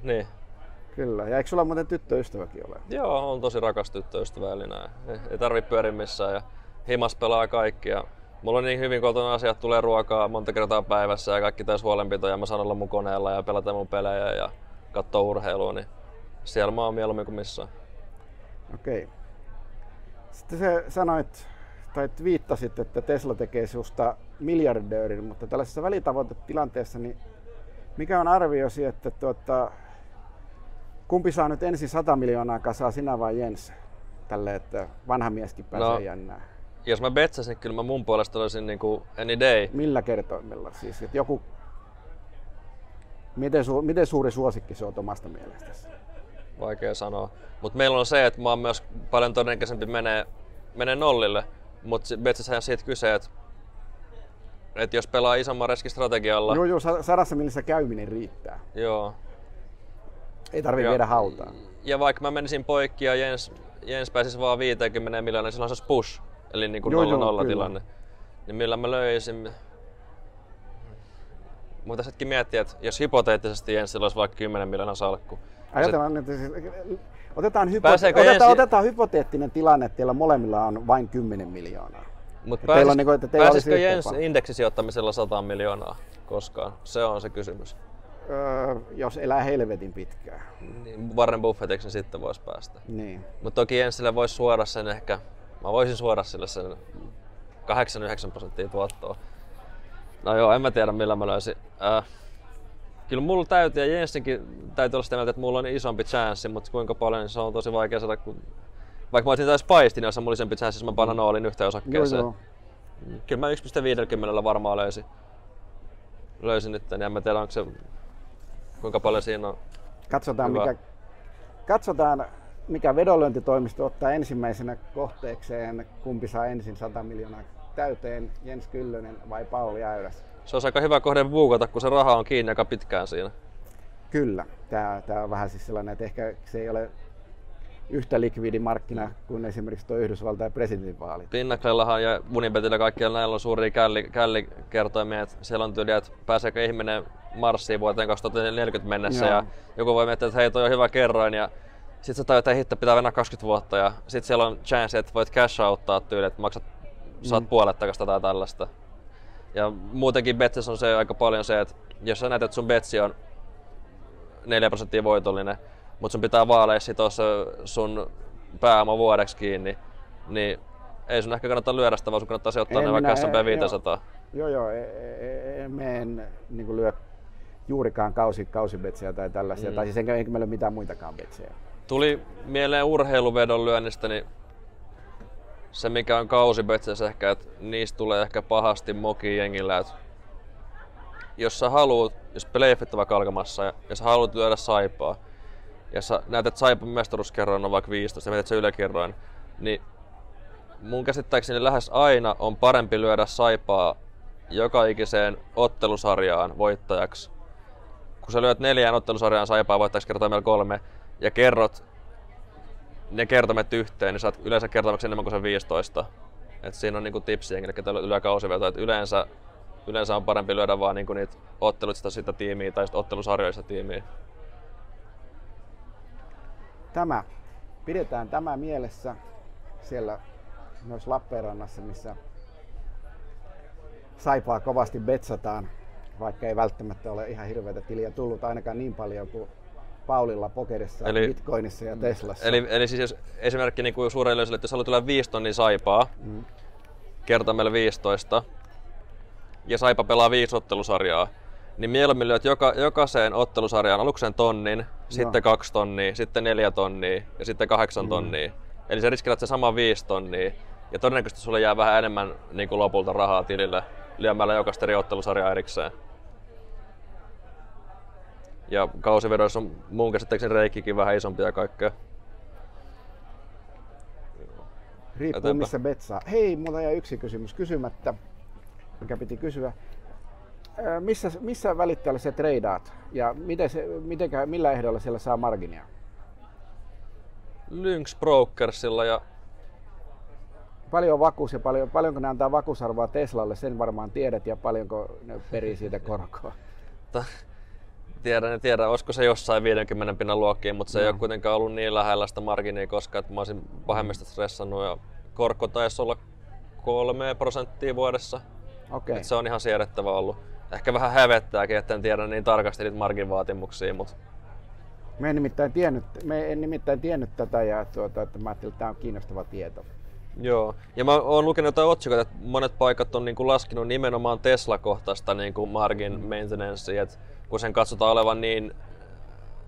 niin. Kyllä. Ja eikö sulla muuten tyttöystäväkin ole? Joo, on tosi rakas tyttöystävällinen. Ei, ei tarvi pyöriä missään ja himas pelaa kaikki. Ja mulla on niin hyvin kotona asiat, tulee ruokaa monta kertaa päivässä ja kaikki täys huolenpito ja mä saan olla mun koneella ja pelata mun pelejä ja katsoa urheilua, niin siellä mä oon mieluummin kuin missään. Okei. Okay. Sitten sä sanoit, tai viittasit, että Tesla tekee susta miljardöörin, mutta tällaisessa välitavoitetilanteessa, niin mikä on arviosi, että tuota, kumpi saa nyt ensin 100 miljoonaa kasaa, sinä vai Jens? Tälle, että vanha mieskin pääsee no, jännää jos mä betsasin, kyllä mä mun puolesta olisin niinku any day. Millä kertoimella? Siis, että joku... Miten, su... Miten suuri suosikki se on omasta mielestäsi? Vaikea sanoa. Mutta meillä on se, että mä oon myös paljon todennäköisempi menee, menee nollille. Mutta Betsassa on siitä kyse, että et jos pelaa isomman reskistrategialla... Joo, joo, sadassa millissä käyminen riittää. Joo. Ei tarvitse viedä hautaan. Ja vaikka mä menisin poikki ja Jens, Jens pääsisi vaan 50 miljoonaa, niin silloin se olisi push eli niin kuin nolla nolla tilanne, niin millä mä löysin... Mutta hetki miettiä, että jos hypoteettisesti Jenssillä olisi vaikka 10 miljoonan salkku. Ajatellaan, että siis, otetaan, hypo- otetaan, Jensi... otetaan hypoteettinen tilanne, että teillä molemmilla on vain 10 miljoonaa. Mutta pääsis, niin kuin, että pääsisikö Jens indeksisijoittamisella 100 miljoonaa koskaan? Se on se kysymys. Öö, jos elää helvetin pitkään. Niin, Warren Buffettiksi sitten voisi päästä. Niin. Mutta toki Jensille voisi suoda sen ehkä Mä voisin suoda sille sen 8-9 prosenttia tuottoa. No joo, en mä tiedä millä mä löysin. Äh, kyllä mulla täytyy, ja Jensinkin täytyy olla sitä mieltä, että mulla on isompi chanssi, mutta kuinka paljon, niin se on tosi vaikea saada, kun Vaikka mä olisin taas paistin, jos mulla oli sempi siis mä panan noolin yhteen osakkeeseen. Joo, joo. Kyllä mä 1,50 varmaan löysin. Löysin nyt, niin en mä tiedä onko se, kuinka paljon siinä on. Katsotaan, Hyvä. mikä, katsotaan, mikä vedonlyöntitoimisto ottaa ensimmäisenä kohteekseen, kumpi saa ensin 100 miljoonaa täyteen, Jens Kyllönen vai Pauli Äyräs. Se on aika hyvä kohde buukata, kun se raha on kiinni aika pitkään siinä. Kyllä, tämä, tämä on vähän siis sellainen, että ehkä se ei ole yhtä likvidi markkina kuin esimerkiksi tuo Yhdysvaltain presidentinvaalit. Pinnaklellahan ja Unibetillä kaikkialla näillä on suuria källi, källikertoimia, että siellä on tyyli, että pääseekö ihminen Marsiin vuoteen 2040 mennessä Joo. ja joku voi miettiä, että hei toi on hyvä kerroin ja sitten sä tajutat, että hitto pitää mennä 20 vuotta ja sitten siellä on chance, että voit cash outtaa tyyli, että maksat, saat Mm. puolet takasta tai tällaista. Ja muutenkin Betsissä on se aika paljon se, että jos sä näet, että sun Betsi on 4 prosenttia voitollinen, mutta sun pitää vaaleja sitoa se sun pääoma vuodeksi kiinni, niin ei sun ehkä kannata lyödä sitä, vaan sun kannattaa sijoittaa En ne vaikka S&P e- 500. Joo, joo, e- e- e- me en niin lyö juurikaan kausi, kausibetsiä tai tällaisia, Mm. tai siis enkä, enkä meillä ole mitään muitakaan betsejä. Tuli mieleen urheiluvedon lyönnistä, niin se mikä on kausibetsessä ehkä, että niistä tulee ehkä pahasti moki jengillä, että jos sä haluut, jos playoffit on vaikka alkamassa ja, ja sä haluat lyödä saipaa, ja sä näet, että saipan mestaruuskerroin on vaikka 15 ja mietit se yläkerroin, niin mun käsittääkseni lähes aina on parempi lyödä saipaa joka ikiseen ottelusarjaan voittajaksi. Kun sä lyöt neljään ottelusarjaan saipaa voittajaksi kertoimella kolme ja kerrot ne kertomet yhteen, niin saat yleensä kertomaksi enemmän kuin se 15. Et siinä on niinku tipsi jengille, ketä lyö kausivetoa, että yleensä, yleensä on parempi lyödä vaan niinku niitä ottelut sitä, sitä tiimiä tai sit ottelusarjoista tiimiä. Tämä, pidetään tämä mielessä siellä myös Lappeenrannassa, missä saipaa kovasti betsataan, vaikka ei välttämättä ole ihan hirveitä tiliä tullut ainakaan niin paljon kuin Paulilla pokerissa, Eli- Bitcoinissa ja Teslassa. Eli, eli siis jos esimerkki niin kuin suurelle yleisölle, että jos haluat tulla 5 tonnia saipaa, Mm. kertoimella 15, ja saipa pelaa viisi ottelusarjaa, niin mieluummin lyöt joka, jokaiseen ottelusarjaan alukseen tonnin, sitten kaksi tonnia, sitten neljä tonnia ja sitten kahdeksan Mm. tonnia. Eli sä riskillä se sama viisi tonnia. Ja todennäköisesti sulle jää vähän enemmän niin kuin lopulta rahaa tilille lyömällä jokaista eri ottelusarjaa erikseen. Ja kausivedoissa on mun käsittääkseni reikkikin vähän isompi ja kaikkea. Riippuu Eteenpäin. missä betsaa. Hei, mulla jäi yksi kysymys kysymättä, mikä piti kysyä. Missä, missä välittäjällä se treidaat ja miten se, mitenkä, millä ehdolla siellä saa marginia? Lynx Brokersilla ja Paljon on vakuus ja paljon, paljonko ne antaa vakuusarvoa Teslalle, sen varmaan tiedät ja paljonko ne perii siitä korkoa. Tiedän, en tiedä, olisiko se jossain 50 pinnan luokkiin, mutta se ei Joo. ole kuitenkaan ollut niin lähellä sitä marginia koskaan, että mä olisin pahemmista stressannut ja korko taisi olla 3 prosenttia vuodessa. Okei. Et se on ihan siedettävä ollut. Ehkä vähän hävettääkin, että en tiedä niin tarkasti niitä margin vaatimuksia, mutta Me en nimittäin tiennyt, me en nimittäin tiennyt tätä ja tuota, että mä ajattelin, että tämä on kiinnostava tieto. Joo, ja mä oon lukenut jotain otsikoita, että monet paikat on niinku laskenut nimenomaan Tesla-kohtaista niinku margin maintenancea, että kun sen katsotaan olevan niin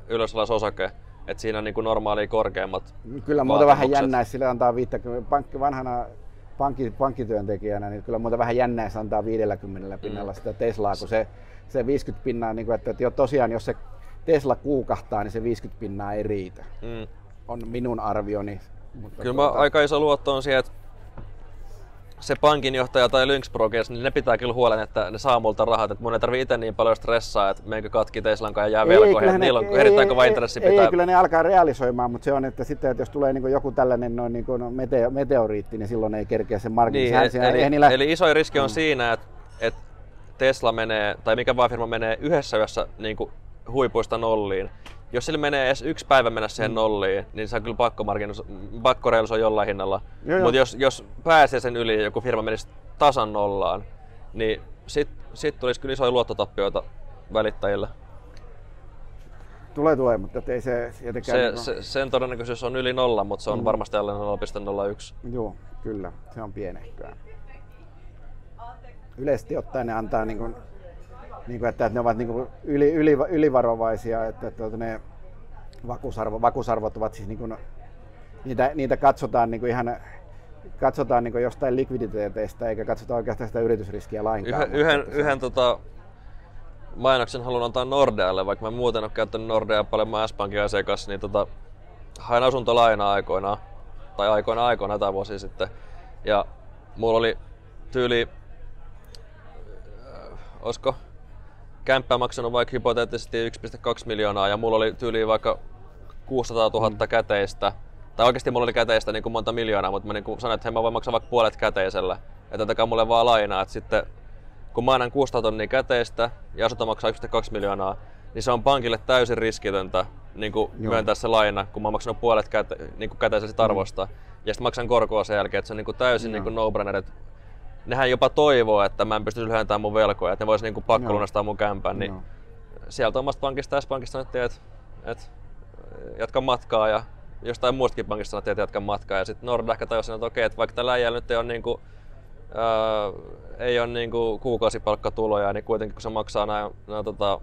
ylösalais osake, että siinä on niinku normaalia korkeammat Kyllä muuta vähän jännää, sillä antaa 50, pankki, vanhana pankki, pankkityöntekijänä, niin kyllä muuta vähän jännää, se antaa 50 pinnalla Mm. sitä Teslaa, kun se, se 50 pinnaa, niin kuin, että, että jo tosiaan jos se Tesla kuukahtaa, niin se 50 pinnaa ei riitä. Mm. On minun arvioni. Mutta Kyllä mä aika iso luotto on siihen, että se pankinjohtaja tai Lynx Brokers, niin ne pitää kyllä huolen, että ne saa multa rahat. Että mun ei tarvi itse niin paljon stressaa, että meikö katki Teslan kanssa ja jää velkoihin. Että niillä on ei- erittäin ei- kova ei- intressi ei, pitää. Ei, kyllä ne alkaa realisoimaan, mutta se on, että sitten, että jos tulee niin joku tällainen noin niin kuin meteo, meteoriitti, niin silloin ei kerkeä sen margin. Niin, Sehän- eli, eli, niillä- eli isoin riski on siinä, että, että Tesla menee, tai mikä vaan firma menee yhdessä yössä niin kuin huipuista nolliin. Jos sillä menee edes yksi päivä mennä siihen Mm. nolliin, niin se on kyllä pakko, pakko realisoida jollain hinnalla. Joo. Mutta jos, jos pääsee sen yli ja joku firma menisi tasan nollaan, niin sit, sit tulisi kyllä isoja luottotappioita välittäjille. Tulee, tulee, mutta ei se jotenkin... Se, se, sen todennäköisyys on yli nolla, mutta se on Mm. varmasti alle 0,01. Joo, kyllä, se on pienehköä. Yleisesti ottaen ne antaa niin kuin, niin kuin, että, että ne ovat niin kuin yli, yli, ylivarovaisia, että, että ne vakuusarvo, vakuusarvot ovat siis niin kuin niitä, niitä katsotaan niin kuin ihan katsotaan niin jostain likviditeeteistä eikä katsota oikeastaan sitä yritysriskiä lainkaan. Yhden, yhden, yhden tota, mainoksen haluan antaa Nordealle, vaikka mä muuten ole käyttänyt Nordea paljon mä S-Pankin asiakas, niin tota, hain asuntolainaa aikoinaan, tai aikoina aikoina tai vuosi sitten. Ja mulla oli tyyli, äh, olisiko kämppä maksanut vaikka hypoteettisesti 1,2 miljoonaa ja mulla oli tyyli vaikka 600 000 mm. käteistä. Tai oikeasti mulla oli käteistä niin kuin monta miljoonaa, mutta mä niin kuin sanoin, että hei, mä voin maksaa vaikka puolet käteisellä. Että takaa mulle vaan lainaa. Että sitten kun mä annan 600 tonnia käteistä ja asunto maksaa 1,2 miljoonaa, niin se on pankille täysin riskitöntä niin kuin myöntää se laina, kun mä oon maksanut puolet käte, niin kuin käteisestä arvosta. Mm. Ja sitten maksan korkoa sen jälkeen, että se on niin kuin täysin niin kuin no-brainer. Että nehän jopa toivoo, että mä en pystyisi lyhentämään mun velkoja, että ne vois niin kuin pakkolunastaa mun kämpän. Niin sieltä omasta pankista, S-pankista sanottiin, että, että jatka matkaa ja jostain muustakin pankista sanottiin, että jatka matkaa. Ja sitten Nord ehkä tajusi, että okei, että vaikka tällä äijällä nyt ei ole niin kuin, ää, ei ole niin kuin kuukausipalkkatuloja, niin kuitenkin kun se maksaa nämä, nämä tota,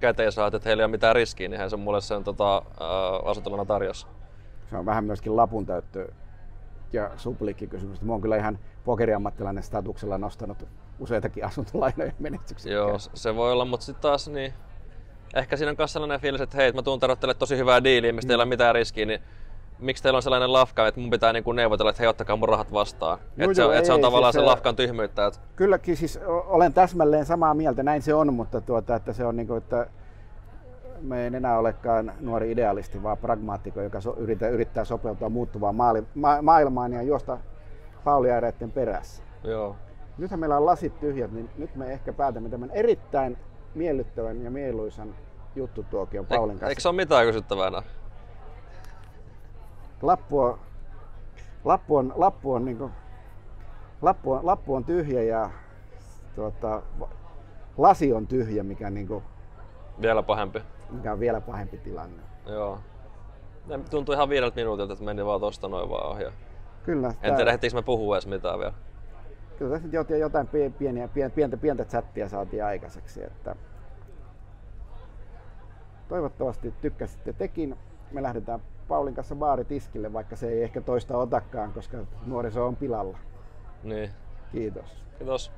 käteisrahat, että heillä ei ole mitään riskiä, niin se mulle sen tota, asuntolana tarjosi. Se on vähän myöskin lapun täyttö ja kysymys. Mä oon kyllä ihan pokeriammattilainen statuksella nostanut useitakin asuntolainoja menestyksiä. Joo, se voi olla, mutta sitten taas niin, ehkä siinä on myös sellainen fiilis, että hei, mä tuun tarjottelemaan tosi hyvää diiliä, mistä mm. ei ole mitään riskiä, niin miksi teillä on sellainen lafka, että mun pitää niinku neuvotella, että hei, ottakaa mun rahat vastaan. No että se, et se on tavallaan siis se, se lafkan tyhmyyttä. Että... Kylläkin siis olen täsmälleen samaa mieltä, näin se on, mutta tuota, että se on niinku, että me ei enää olekaan nuori idealisti, vaan pragmaatikko, joka so, yrittää, yrittää sopeutua muuttuvaan maali, ma, maailmaan ja juosta pauliaireiden perässä. Joo. Nythän meillä on lasit tyhjät, niin nyt me ehkä päätämme tämän erittäin miellyttävän ja mieluisan juttutuokion Paulin kanssa. Eikö se ole mitään kysyttävää? Lappu on, lappu on, lappu on, niin kuin, lappu on, lappu on tyhjä ja tuota, lasi on tyhjä, mikä niin kuin, vielä pahempi. Mikä on vielä pahempi tilanne. Joo. Ne tuntui ihan viideltä minuutilta, että meni vaan tosta noin vaan ohi. Kyllä. En tiedä, ehtiinkö me puhua edes mitään vielä. Kyllä tässä jotain, jotain pieniä, pientä, pientä chattia saatiin aikaiseksi. Että toivottavasti tykkäsitte tekin. Me lähdetään Paulin kanssa baaritiskille, vaikka se ei ehkä toista otakaan, koska nuoriso on pilalla. Niin. Kiitos. Kiitos.